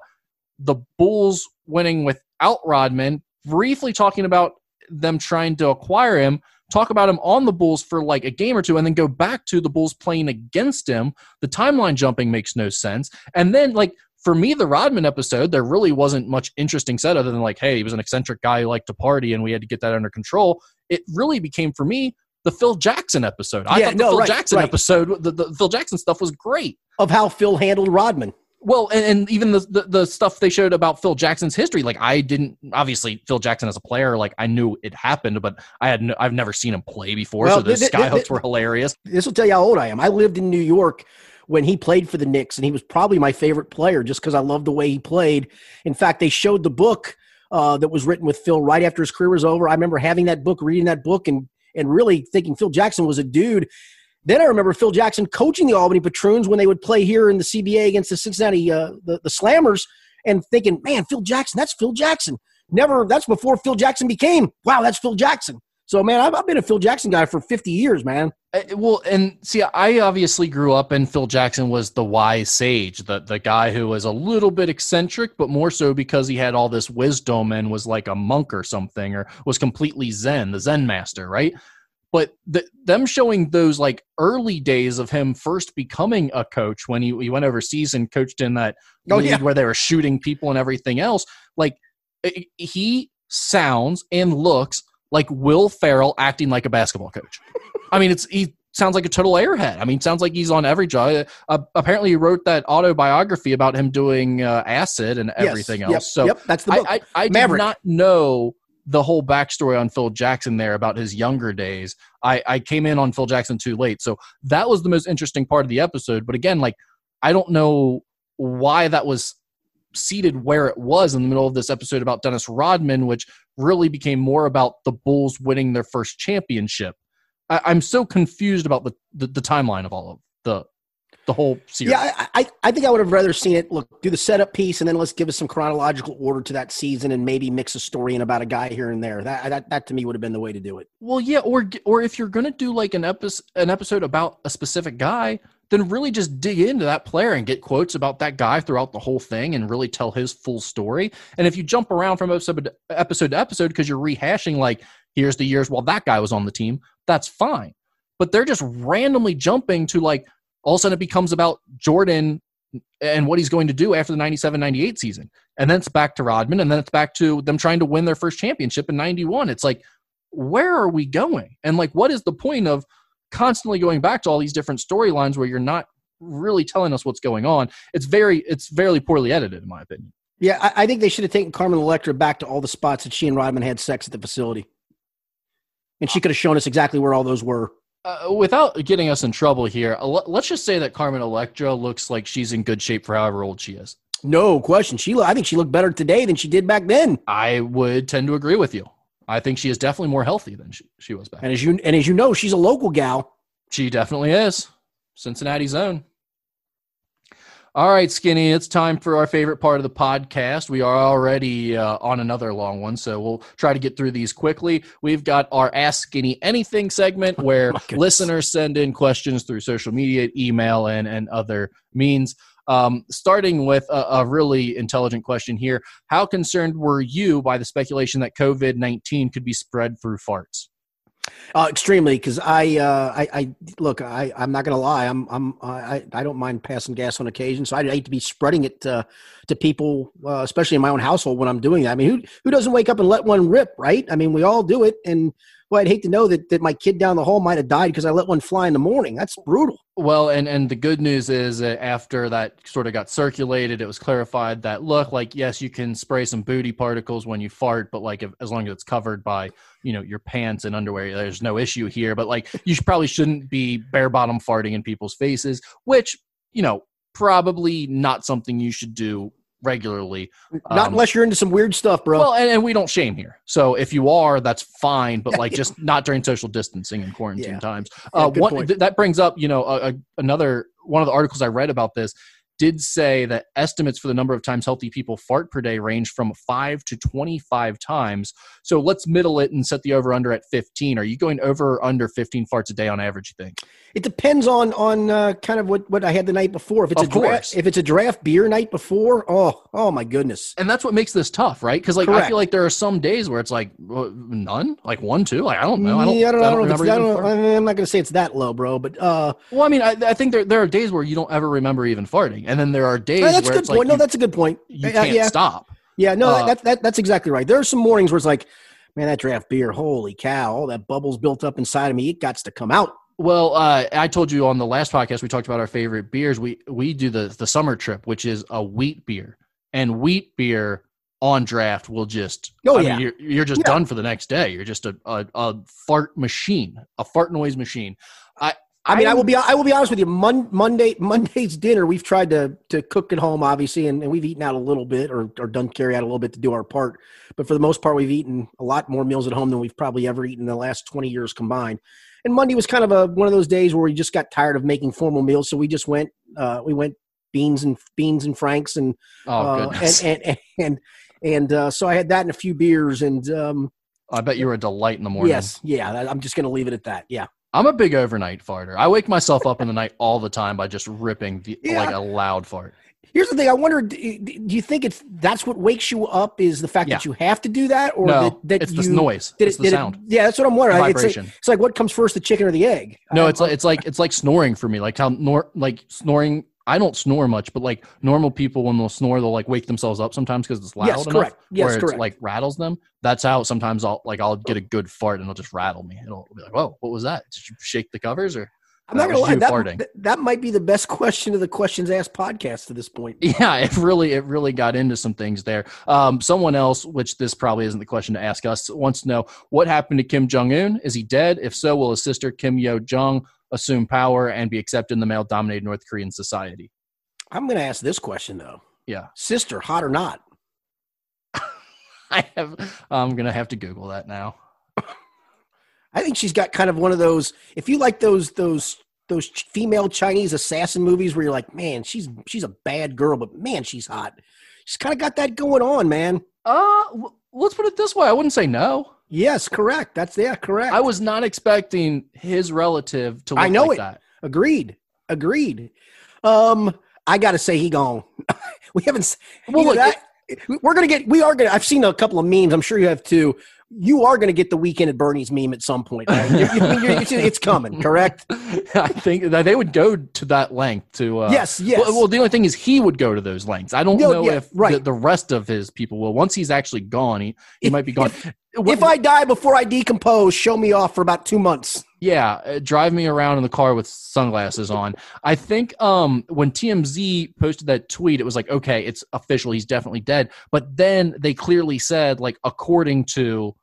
the Bulls winning without Rodman, briefly talking about them trying to acquire him, talk about him on the Bulls for like a game or two, and then go back to the Bulls playing against him. The timeline jumping makes no sense. And then, like, for me, the Rodman episode, there really wasn't much interesting said other than like, hey, he was an eccentric guy who liked to party and we had to get that under control. It really became for me the Phil Jackson episode. I yeah, thought the no, Phil right, Jackson right. episode, the, the Phil Jackson stuff was great.
Of how Phil handled Rodman.
Well, and, and even the, the, the stuff they showed about Phil Jackson's history, like I didn't obviously Phil Jackson as a player, like I knew it happened, but I had no, I've never seen him play before, well, so those th- skyhooks th- were hilarious.
This will tell you how old I am. I lived in New York when he played for the Knicks, and he was probably my favorite player just because I loved the way he played. In fact, they showed the book uh, that was written with Phil right after his career was over. I remember having that book, reading that book, and and really thinking Phil Jackson was a dude. Then I remember Phil Jackson coaching the Albany Patroons when they would play here in the CBA against the Cincinnati uh, the, the Slammers, and thinking, man, Phil Jackson, that's Phil Jackson. Never, that's before Phil Jackson became, wow, that's Phil Jackson. So, man, I've, I've been a Phil Jackson guy for 50 years, man.
Uh, well, and see, I obviously grew up, and Phil Jackson was the wise sage, the the guy who was a little bit eccentric, but more so because he had all this wisdom and was like a monk or something, or was completely Zen, the Zen master, right? But the, them showing those like early days of him first becoming a coach when he, he went overseas and coached in that oh, league yeah. where they were shooting people and everything else, like he sounds and looks like Will Ferrell acting like a basketball coach. I mean, it's he sounds like a total airhead. I mean, sounds like he's on every job. Uh, apparently, he wrote that autobiography about him doing uh, acid and everything
yes,
else. Yep,
so yep, that's the book.
I, I, I did not know the whole backstory on Phil Jackson there about his younger days. I, I came in on Phil Jackson too late, so that was the most interesting part of the episode. But again, like I don't know why that was seated where it was in the middle of this episode about Dennis Rodman, which really became more about the Bulls winning their first championship. I, am so confused about the, the, the timeline of all of the the whole series.
Yeah, I, I, I think I would have rather seen it. Look, do the setup piece, and then let's give us some chronological order to that season, and maybe mix a story in about a guy here and there. That that, that to me would have been the way to do it.
Well, yeah, or or if you're gonna do like an episode an episode about a specific guy, then really just dig into that player and get quotes about that guy throughout the whole thing and really tell his full story. And if you jump around from episode episode to episode because you're rehashing like here's the years while that guy was on the team, that's fine. But they're just randomly jumping to like all of a sudden it becomes about Jordan and what he's going to do after the 97 98 season. And then it's back to Rodman and then it's back to them trying to win their first championship in 91. It's like where are we going? And like what is the point of constantly going back to all these different storylines where you're not really telling us what's going on. It's very it's very poorly edited, in my opinion.
Yeah, I, I think they should have taken Carmen Electra back to all the spots that she and Rodman had sex at the facility, and she could have shown us exactly where all those were.
Uh, without getting us in trouble here, let's just say that Carmen Electra looks like she's in good shape for however old she is.
no question. She, I think she looked better today than she did back then.
I would tend to agree with you. I think she is definitely more healthy than she, she was back.
And as you and as you know, she's a local gal.
She definitely is. Cincinnati zone. All right, Skinny, it's time for our favorite part of the podcast. We are already uh, on another long one, so we'll try to get through these quickly. We've got our Ask Skinny Anything segment *laughs* where listeners send in questions through social media, email, and, and other means. Um, starting with a, a, really intelligent question here How concerned were you by the speculation that COVID 19 could be spread through farts?
Uh, extremely, because I, uh, I, I look, I, I'm not gonna lie, I'm, I'm, I, I don't mind passing gas on occasion, so I hate to be spreading it to, to people, uh, especially in my own household when I'm doing that. I mean, who, who doesn't wake up and let one rip, right? I mean, we all do it, and well, I'd hate to know that, that my kid down the hall might have died because I let one fly in the morning. That's brutal.
Well, and and the good news is that after that sort of got circulated, it was clarified that look, like yes, you can spray some booty particles when you fart, but like if, as long as it's covered by you know your pants and underwear, there's no issue here. But like you should, probably shouldn't be bare bottom farting in people's faces, which you know probably not something you should do regularly.
Not um, unless you're into some weird stuff, bro.
Well, and, and, we don't shame here. So if you are, that's fine, but like just not during social distancing and quarantine yeah. times. Uh, yeah, one, th- that brings up, you know, a, a, another one of the articles I read about this did say that estimates for the number of times healthy people fart per day range from 5 to 25 times. So let's middle it and set the over under at 15. Are you going over or under 15 farts a day on average, you think?
It depends on on uh, kind of what, what I had the night before. If it's of a draft, if it's a draft beer night before, oh oh my goodness.
And that's what makes this tough, right? Because like Correct. I feel like there are some days where it's like well, none, like one, two. Like I don't know. I don't.
Yeah, I don't, I
don't,
know. I don't I'm not going to say it's that low, bro. But uh,
well, I mean, I, I think there there are days where you don't ever remember even farting, and then there are days
that's
where
a
good
point.
Like
no,
you,
that's a good point.
You can't yeah. stop.
Yeah, no, uh, that, that that's exactly right. There are some mornings where it's like, man, that draft beer, holy cow, all that bubbles built up inside of me, it got to come out.
Well, uh, I told you on the last podcast we talked about our favorite beers. We we do the the summer trip, which is a wheat beer, and wheat beer on draft will just
oh
I
yeah
mean, you're, you're just yeah. done for the next day. You're just a, a, a fart machine, a fart noise machine. I
I mean, I, I will be I will be honest with you. Mon, Monday Monday's dinner, we've tried to to cook at home, obviously, and, and we've eaten out a little bit or or done carry out a little bit to do our part. But for the most part, we've eaten a lot more meals at home than we've probably ever eaten in the last twenty years combined and Monday was kind of a one of those days where we just got tired of making formal meals, so we just went uh, we went beans and beans and franks and
oh, uh,
and and and and, uh, so I had that and a few beers and um,
I bet you were a delight in the morning.
Yes, yeah, I'm just going to leave it at that. Yeah.
I'm a big overnight farter. I wake myself up in the night all the time by just ripping the, yeah. like a loud fart.
Here's the thing. I wonder: Do you think it's that's what wakes you up? Is the fact yeah. that you have to do that, or
no,
that, that
it's
you,
the noise? Did it's it, the sound. It,
yeah, that's what I'm wondering. It's like, it's like, what comes first, the chicken or the egg?
No, it's like it's like it's like snoring for me. Like how nor like snoring. I don't snore much, but like normal people, when they'll snore, they'll like wake themselves up sometimes because it's loud
yes,
enough,
correct. Yes,
where
correct.
it's like rattles them. That's how sometimes I'll like I'll get a good fart and it'll just rattle me. It'll be like, "Whoa, what was that? Did you shake the covers or?"
I'm not gonna lie. That, that might be the best question of the questions asked podcast to this point. *laughs*
Yeah, it really it really got into some things there. Um, someone else, which this probably isn't the question to ask us, wants to know what happened to Kim Jong Un. Is he dead? If so, will his sister Kim Yo Jong assume power and be accepted in the male-dominated North Korean society?
I'm going to ask this question though.
Yeah,
sister, hot or not? *laughs*
I have. I'm going to have to Google that now.
I think she's got kind of one of those. If you like those those those female Chinese assassin movies where you're like, man, she's she's a bad girl, but man, she's hot. She's kind of got that going on, man.
Uh, let's put it this way. I wouldn't say no.
Yes, correct. That's yeah, correct.
I was not expecting his relative to. I
know
like
it.
That.
Agreed. Agreed. Um, I got to say he gone. *laughs* we haven't.
Well, look, that,
it, we're gonna get. We are gonna. I've seen a couple of memes. I'm sure you have too you are going to get the weekend at Bernie's meme at some point. Right? it's, it's, coming, correct? *laughs*
I think that they would go to that length to. Uh,
yes, yes.
Well, well, the only thing is he would go to those lengths. I don't
no,
know
yeah,
if
right.
the, the, rest of his people will. Once he's actually gone, he, he if, might be gone.
If, if, I die before I decompose, show me off for about two months.
Yeah, uh, drive me around in the car with sunglasses on. I think um, when TMZ posted that tweet, it was like, okay, it's official. He's definitely dead. But then they clearly said, like, according to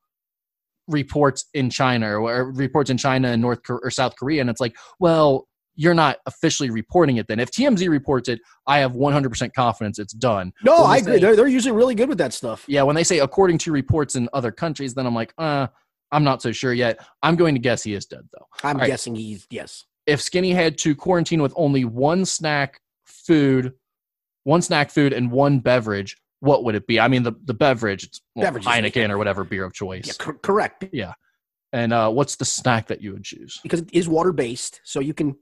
reports in China or, reports in China and North or South Korea, and it's like, well, you're not officially reporting it then. If TMZ reports it, I have 100% confidence it's done.
No, I agree.
say-
They're, they're usually really good with that stuff.
Yeah, when they say according to reports in other countries, then I'm like, uh, I'm not so sure yet. I'm going to guess he is dead though.
I'm
All right.
guessing he's yes.
If Skinny had to quarantine with only one snack food, one snack food and one beverage, what would it be? I mean, the, the beverage, it's well,
Beverage
Heineken or whatever beer of choice.
Yeah, cor- correct. Yeah.
And uh, what's the snack that you would choose?
Because it is water based, so you can.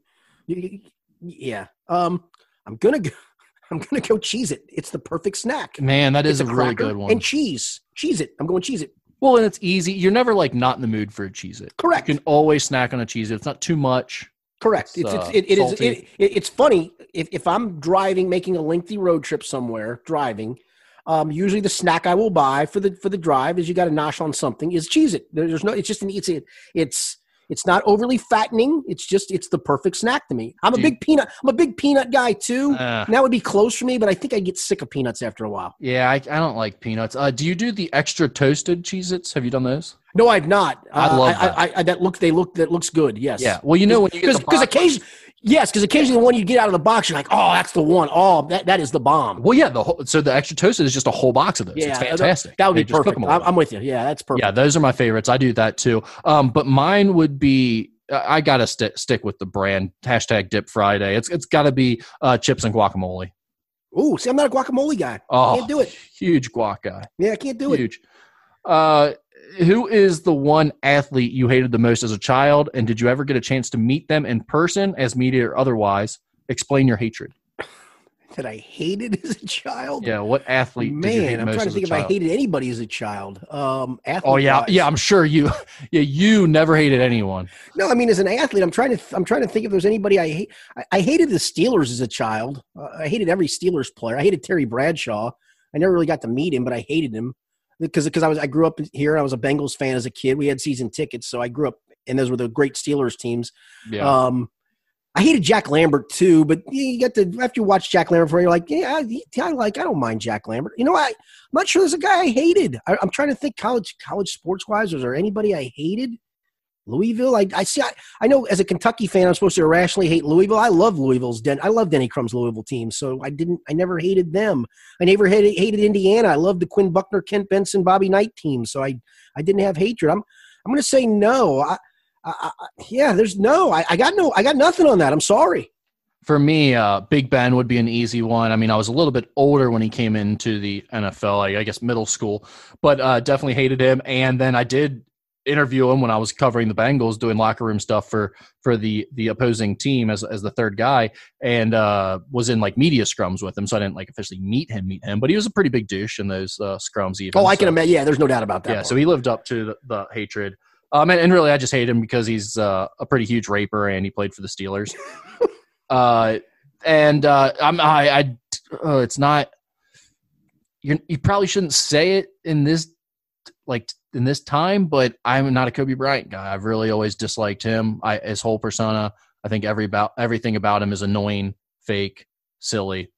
You, yeah. Um. I'm gonna go. *laughs* I'm gonna go Cheez-It. It's the perfect snack.
Man, that is
It's
a, really good one.
And cheese. Cheez-It. I'm going Cheez-It.
Well, and it's easy. You're never like not in the mood for a Cheez-It.
Correct.
You can always snack on a Cheez-It. It's not too much.
Correct.
It's,
It's,
uh,
it, it is. It, it, it's funny if, if I'm driving, making a lengthy road trip somewhere, driving. Um, usually the snack I will buy for the for the drive is you got to nosh on something is Cheez-It. There's no. It's just an. It's it. It's it's not overly fattening. It's just it's the perfect snack to me. I'm a
you-
big peanut. I'm a big peanut guy too.
Uh,
that would be close for me, but I think I get sick of peanuts after a while.
yeah, I, I don't like peanuts. Uh, do you do the extra toasted Cheez-Its? Have you done those?
No, I've not.
I
Uh,
love
I,
that.
I, I, that look. They look. That looks good. Yes.
Yeah. Well, you know when you get
because
the
because occasionally, yes, because occasionally the one you get out of the box, you're like, oh, that's the one. Oh, that, that is the bomb.
Well, yeah. The whole, so the extra toasted is just a whole box of those.
Yeah,
it's fantastic.
That would be perfect. I'm, with you. Yeah, that's perfect.
Yeah, those are my favorites. I do that too. Um, but mine would be I gotta st- stick with the brand hashtag Dip Friday. It's it's got to be uh, chips and guacamole.
Ooh, see, I'm not a guacamole guy.
Oh,
Can't do it.
Huge guac guy.
Yeah, I can't do it.
Huge. Uh, who is the one athlete you hated the most as a child, and did you ever get a chance to meet them in person, as media or otherwise? Explain your hatred.
That I hated as a child.
Yeah, what athlete did you hate
Man, I'm
most
trying to think if I hated anybody as a child. Um,
Oh yeah, yeah. I'm sure you. *laughs* Yeah, you never hated anyone.
No, I mean, as an athlete, I'm trying to I'm trying to think if there's anybody I hate. I, I hated the Steelers as a child. Uh, I hated every Steelers player. I hated Terry Bradshaw. I never really got to meet him, but I hated him because because I was I grew up here. I was a Bengals fan as a kid. We had season tickets, so I grew up, and those were the great Steelers teams.
Yeah.
Um, I hated Jack Lambert too, but you get to after you watch Jack Lambert, for you're like, yeah, I, I like. I don't mind Jack Lambert. You know, I, I'm not sure there's a guy I hated. I, I'm trying to think college college sports wise. Was there anybody I hated? Louisville. I, I see. I, I know as a Kentucky fan, I'm supposed to irrationally hate Louisville. I love Louisville's. Den, I love Denny Crum's Louisville team, so I didn't. I never hated them. I never hated, hated Indiana. I love the Quinn Buckner, Kent Benson, Bobby Knight team, so I I didn't have hatred. I'm I'm going to say no. I, I, I, yeah, there's no. I, I got no. I got nothing on that. I'm sorry.
For me, uh, Big Ben would be an easy one. I mean, I was a little bit older when he came into the NFL, I, I guess middle school, but uh, definitely hated him. And then I did interview him when I was covering the Bengals, doing locker room stuff for for the the opposing team as as the third guy, and uh, was in like media scrums with him. So I didn't like officially meet him, meet him, but he was a pretty big douche in those uh, scrums. Even
Oh, I can
so-
imagine. Yeah, there's no doubt about that.
yeah,
part.
so he lived up to the, the hatred. Um, and, and really, I just hate him because he's uh, a pretty huge raper and he played for the Steelers. *laughs* uh, and uh, I'm I, I uh, it's not you. You probably shouldn't say it in this like in this time, but I'm not a Kobe Bryant guy. I've really always disliked him. I his whole persona. I think every about everything about him is annoying, fake, silly.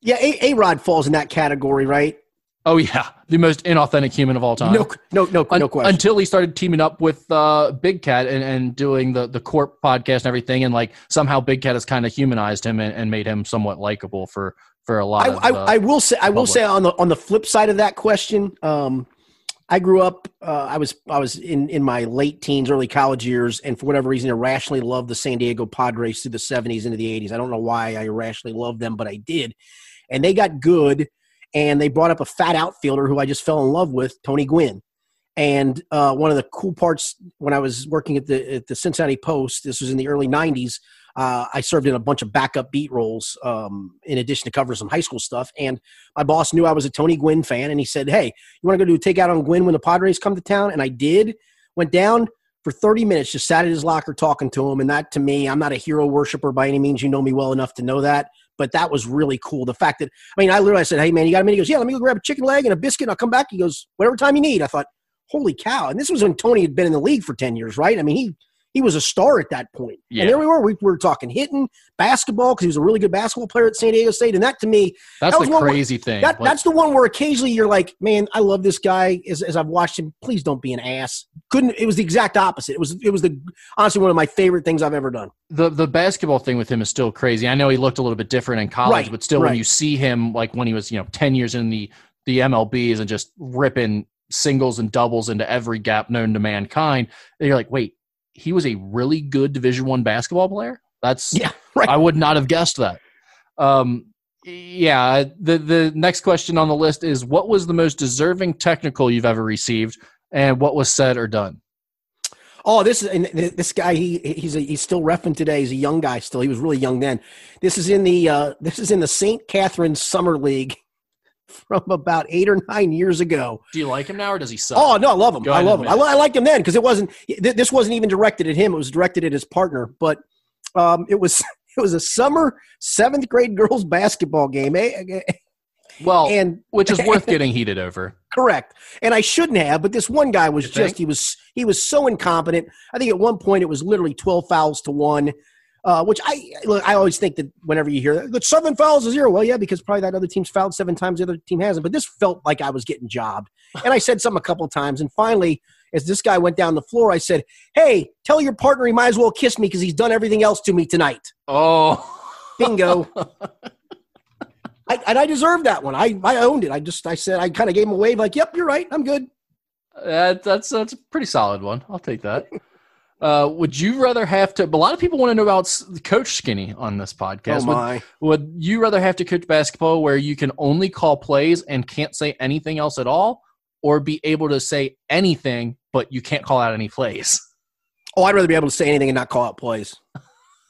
yeah, A Rod falls in that category, right?
Oh yeah, the most inauthentic human of all time.
No, no, no, no question.
Until he started teaming up with uh, Big Cat and, and doing the the Corp podcast and everything, and like somehow Big Cat has kind of humanized him and, and made him somewhat likable for for a lot
I,
of.
I,
uh,
I will say I will
public.
say on the on the flip side of that question, um, I grew up. Uh, I was I was in in my late teens, early college years, and for whatever reason, irrationally loved the San Diego Padres through the '70s into the '80s. I don't know why I irrationally loved them, but I did, and they got good, and they brought up a fat outfielder who I just fell in love with, Tony Gwynn. And uh, one of the cool parts when I was working at the at the Cincinnati Post, this was in the early '90s. Uh, I served in a bunch of backup beat roles um, in addition to covering some high school stuff. And my boss knew I was a Tony Gwynn fan, and he said, "Hey, you want to go do a takeout on Gwynn when the Padres come to town?" And I did. Went down for 30 minutes, just sat at his locker talking to him. And that, to me, I'm not a hero worshiper by any means. You know me well enough to know that. But that was really cool. The fact that I mean, I literally said, "Hey, man, you got a minute?" He goes, "Yeah, let me go grab a chicken leg and a biscuit. And I'll come back." He goes, "Whatever time you need." I thought, "Holy cow!" And this was when Tony had been in the league for 10 years, right? I mean, he he was a star at that point.
Yeah.
And there we were. We were talking hitting, basketball, because he was a really good basketball player at San Diego State. And that to me,
That's
that
the
one where-
crazy thing.
that,
Like,
that's the one where occasionally you're like, man, I love this guy. As, as I've watched him, please don't be an ass. Couldn't. It was the exact opposite. It was. It was the honestly one of my favorite things I've ever done.
the the basketball thing with him is still crazy. I know he looked a little bit different in college,
Right,
but still, when you see him like when he was you know ten years in the the MLBs and just ripping singles and doubles into every gap known to mankind, you're like, wait, he was a really good Division One basketball player. That's
Yeah, *laughs* right.
I would not have guessed that. Um, yeah. The the next question on the list is what was the most deserving technical you've ever received, and what was said or done?
Oh, this is and this guy. He he's a, he's still refing today. He's a young guy still. He was really young then. This is in the uh, this is in the St. Catharines Summer League from about eight or nine years ago.
Do you like him now, or does he suck?
Oh no, I love him.
Go
I love him. I, I liked him then because it wasn't. Th- this wasn't even directed at him. It was directed at his partner. But um, it was *laughs* it was a summer seventh grade girls basketball game. eh, eh,
well,
And
which is worth *laughs* getting heated over.
correct. And I shouldn't have, but this one guy was
You
just
think?
he was he was so incompetent. I think at one point it was literally twelve fouls to one. Uh, which I look, I always think that whenever you hear that, seven fouls is zero, well, yeah, because probably that other team's fouled seven times, the other team hasn't. But this felt like I was getting jobbed, and I said something a couple of times, and finally, as this guy went down the floor, I said, "Hey, tell your partner he might as well kiss me because he's done everything else to me tonight."
Oh,
Bingo. *laughs* I, and I deserved that one. I, I owned it. I just I said I kind of gave him a wave, like, "Yep, you're right. I'm good."
that, that's that's a pretty solid one. I'll take that. Uh, would you rather have to? A lot of people want to know about Coach Skinny on this podcast.
oh
Would-
my!
Would, you rather have to coach basketball where you can only call plays and can't say anything else at all, or be able to say anything but you can't call out any plays? *laughs*
Oh, I'd rather be able to say anything and not call out plays.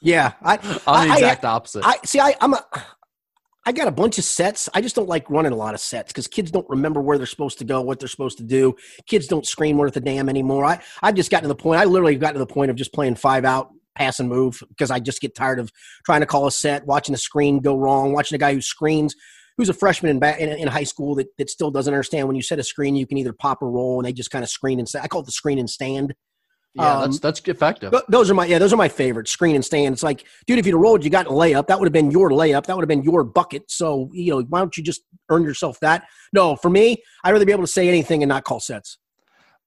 Yeah, I,
I'm the
I-
exact opposite.
I see. I, I'm a. I got a bunch of sets. I just don't like running a lot of sets because kids don't remember where they're supposed to go, what they're supposed to do. Kids don't scream worth a damn anymore. I I've just gotten to the point. I literally got to the point of just playing five out, pass and move because I just get tired of trying to call a set, watching the screen go wrong, watching a guy who screens. Who's a freshman in, in, in high school that, that still doesn't understand when you set a screen, you can either pop or roll, and they just kind of screen and stand. I call it the screen and stand.
Yeah,
um,
that's that's effective.
Th- those are my yeah, those are my favorites. Screen and stand. It's like, dude, if you'd have rolled, you got a layup. That would have been your layup. That would have been your bucket. So you know, why don't you just earn yourself that? No, for me, I'd rather be able to say anything and not call sets.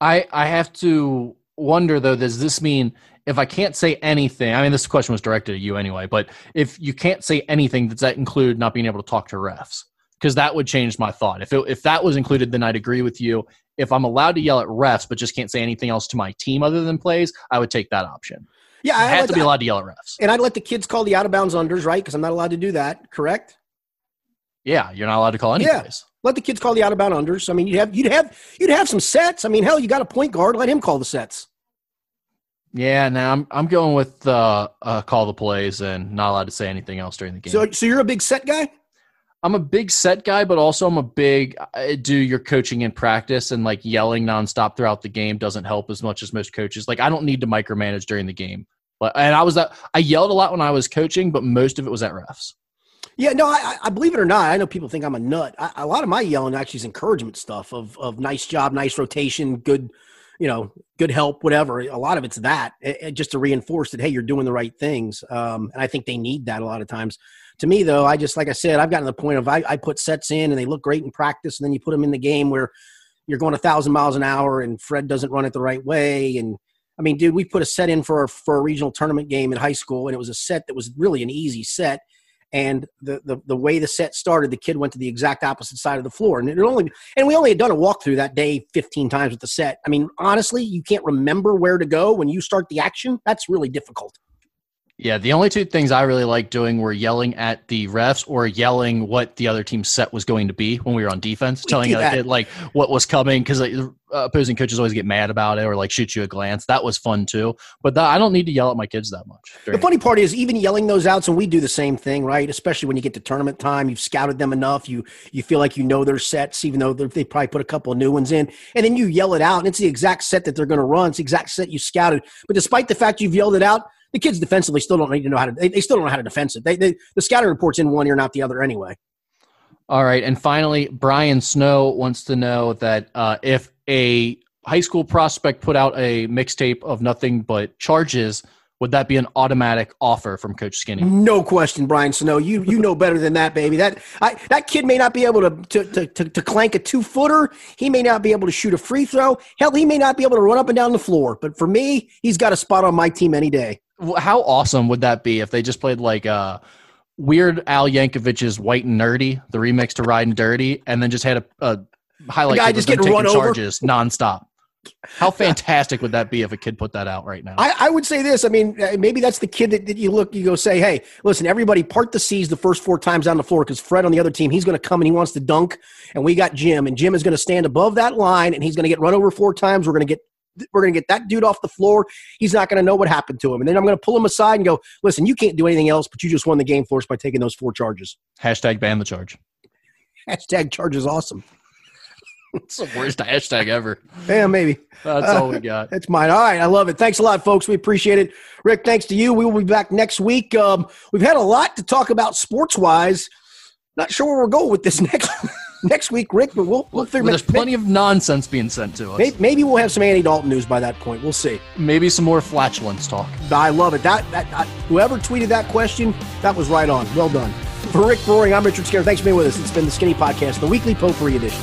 I I have to wonder though. Does this mean if I can't say anything? I mean, this question was directed at you anyway. But if you can't say anything, does that include not being able to talk to refs? Because that would change my thought. If it, if that was included, then I'd agree with you. If I'm allowed to yell at refs but just can't say anything else to my team other than plays, I would take that option.
Yeah,
I
I
have
let
to be allowed to yell at refs.
and I'd let the kids call the out of bounds unders, right? Because I'm not allowed to do that. Correct.
Yeah, you're not allowed to call any
Yeah.
plays.
Let the kids call the out of bound unders. I mean, you'd have you'd have you'd have some sets. I mean, hell, you got a point guard. Let him call the sets.
Yeah, now I'm I'm going with uh, uh, call the plays and not allowed to say anything else during the game.
So, so you're a big set guy.
I'm a big set guy, but also I'm a big I do your coaching in practice and like yelling nonstop throughout the game doesn't help as much as most coaches. Like I don't need to micromanage during the game. But and I was that I yelled a lot when I was coaching, but most of it was at refs.
Yeah, no, I, I believe it or not, I know people think I'm a nut. I, a lot of my yelling actually is encouragement stuff of of nice job, nice rotation, good, you know, good help, whatever. A lot of it's that it, it- just to reinforce that hey, you're doing the right things. Um, and I think they need that a lot of times. To me, though, I just like I said, I've gotten to the point of I, I put sets in and they look great in practice, and then you put them in the game where you're going a thousand miles an hour and Fred doesn't run it the right way. And I mean, dude, we put a set in for for a regional tournament game in high school, and it was a set that was really an easy set and the, the the way the set started, the kid went to the exact opposite side of the floor, and it only and we only had done a walkthrough that day fifteen times with the set. I mean, honestly, you can't remember where to go when you start the action. That's really difficult.
Yeah, the only two things I really liked doing were yelling at the refs or yelling what the other team's set was going to be when we were on defense,
We
telling the
that.
kid like what was coming because like, uh, opposing coaches always get mad about it or like shoot you a glance. That was fun too. But that, I don't need to yell at my kids that much.
The funny part is, even yelling those outs, and we do the same thing, right? Especially when you get to tournament time, you've scouted them enough, you you feel like you know their sets, even though they probably put a couple of new ones in, and then you yell it out, and it's the exact set that they're going to run. It's the exact set you scouted. But despite the fact you've yelled it out, the kids defensively still don't need to know how to. They, they still don't know how to defend it. They, they the scouting reports in one ear, not the other, anyway.
All right, and finally, Brian Snow wants to know that uh, if a high school prospect put out a mixtape of nothing but charges, would that be an automatic offer from Coach Skinny?
No question, Brian Snow. You you know better than that, baby. That I, that kid may not be able to to, to, to to clank a two footer. He may not be able to shoot a free throw. Hell, he may not be able to run up and down the floor. But for me, he's got a spot on my team any day.
How awesome would that be if they just played like uh, Weird Al Yankovic's "White and Nerdy," the remix to "Riding Dirty," and then just had a, a highlight
The guy just
taking
run over?
charges nonstop. How fantastic would that be if a kid put that out right now?
I, I would say this. I mean, uh, maybe that's the kid that, that you look, you go say, hey, listen, everybody part the C's the first four times on the floor because Fred on the other team, he's going to come and he wants to dunk. And we got Jim, and Jim is going to stand above that line and he's going to get run over four times. We're going to get. We're going to get that dude off the floor. He's not going to know what happened to him. And then I'm going to pull him aside and go, listen, you can't do anything else, but you just won the game for us by taking those four charges.
Hashtag ban the charge. *laughs*
Hashtag charges awesome. *laughs*
It's the worst hashtag ever.
Yeah, maybe.
That's all we got.
That's mine. All right. I love it. Thanks a lot, folks. We appreciate it. Rick, thanks to you. We will be back next week. Um, we've had a lot to talk about sports wise. Not sure where we're going with this *laughs* next next week, Rick, but we'll, we'll figure
Well, there's plenty of nonsense being sent to us.
maybe, maybe we'll have some Andy Dalton news by that point. We'll see.
Maybe some more flatulence talk.
I love it. That, that, I, whoever tweeted that question, that was right on. Well done. For Rick Broering, I'm Richard Skinner. Thanks for being with us. It's been the Skinny Podcast, the weekly potpourri edition.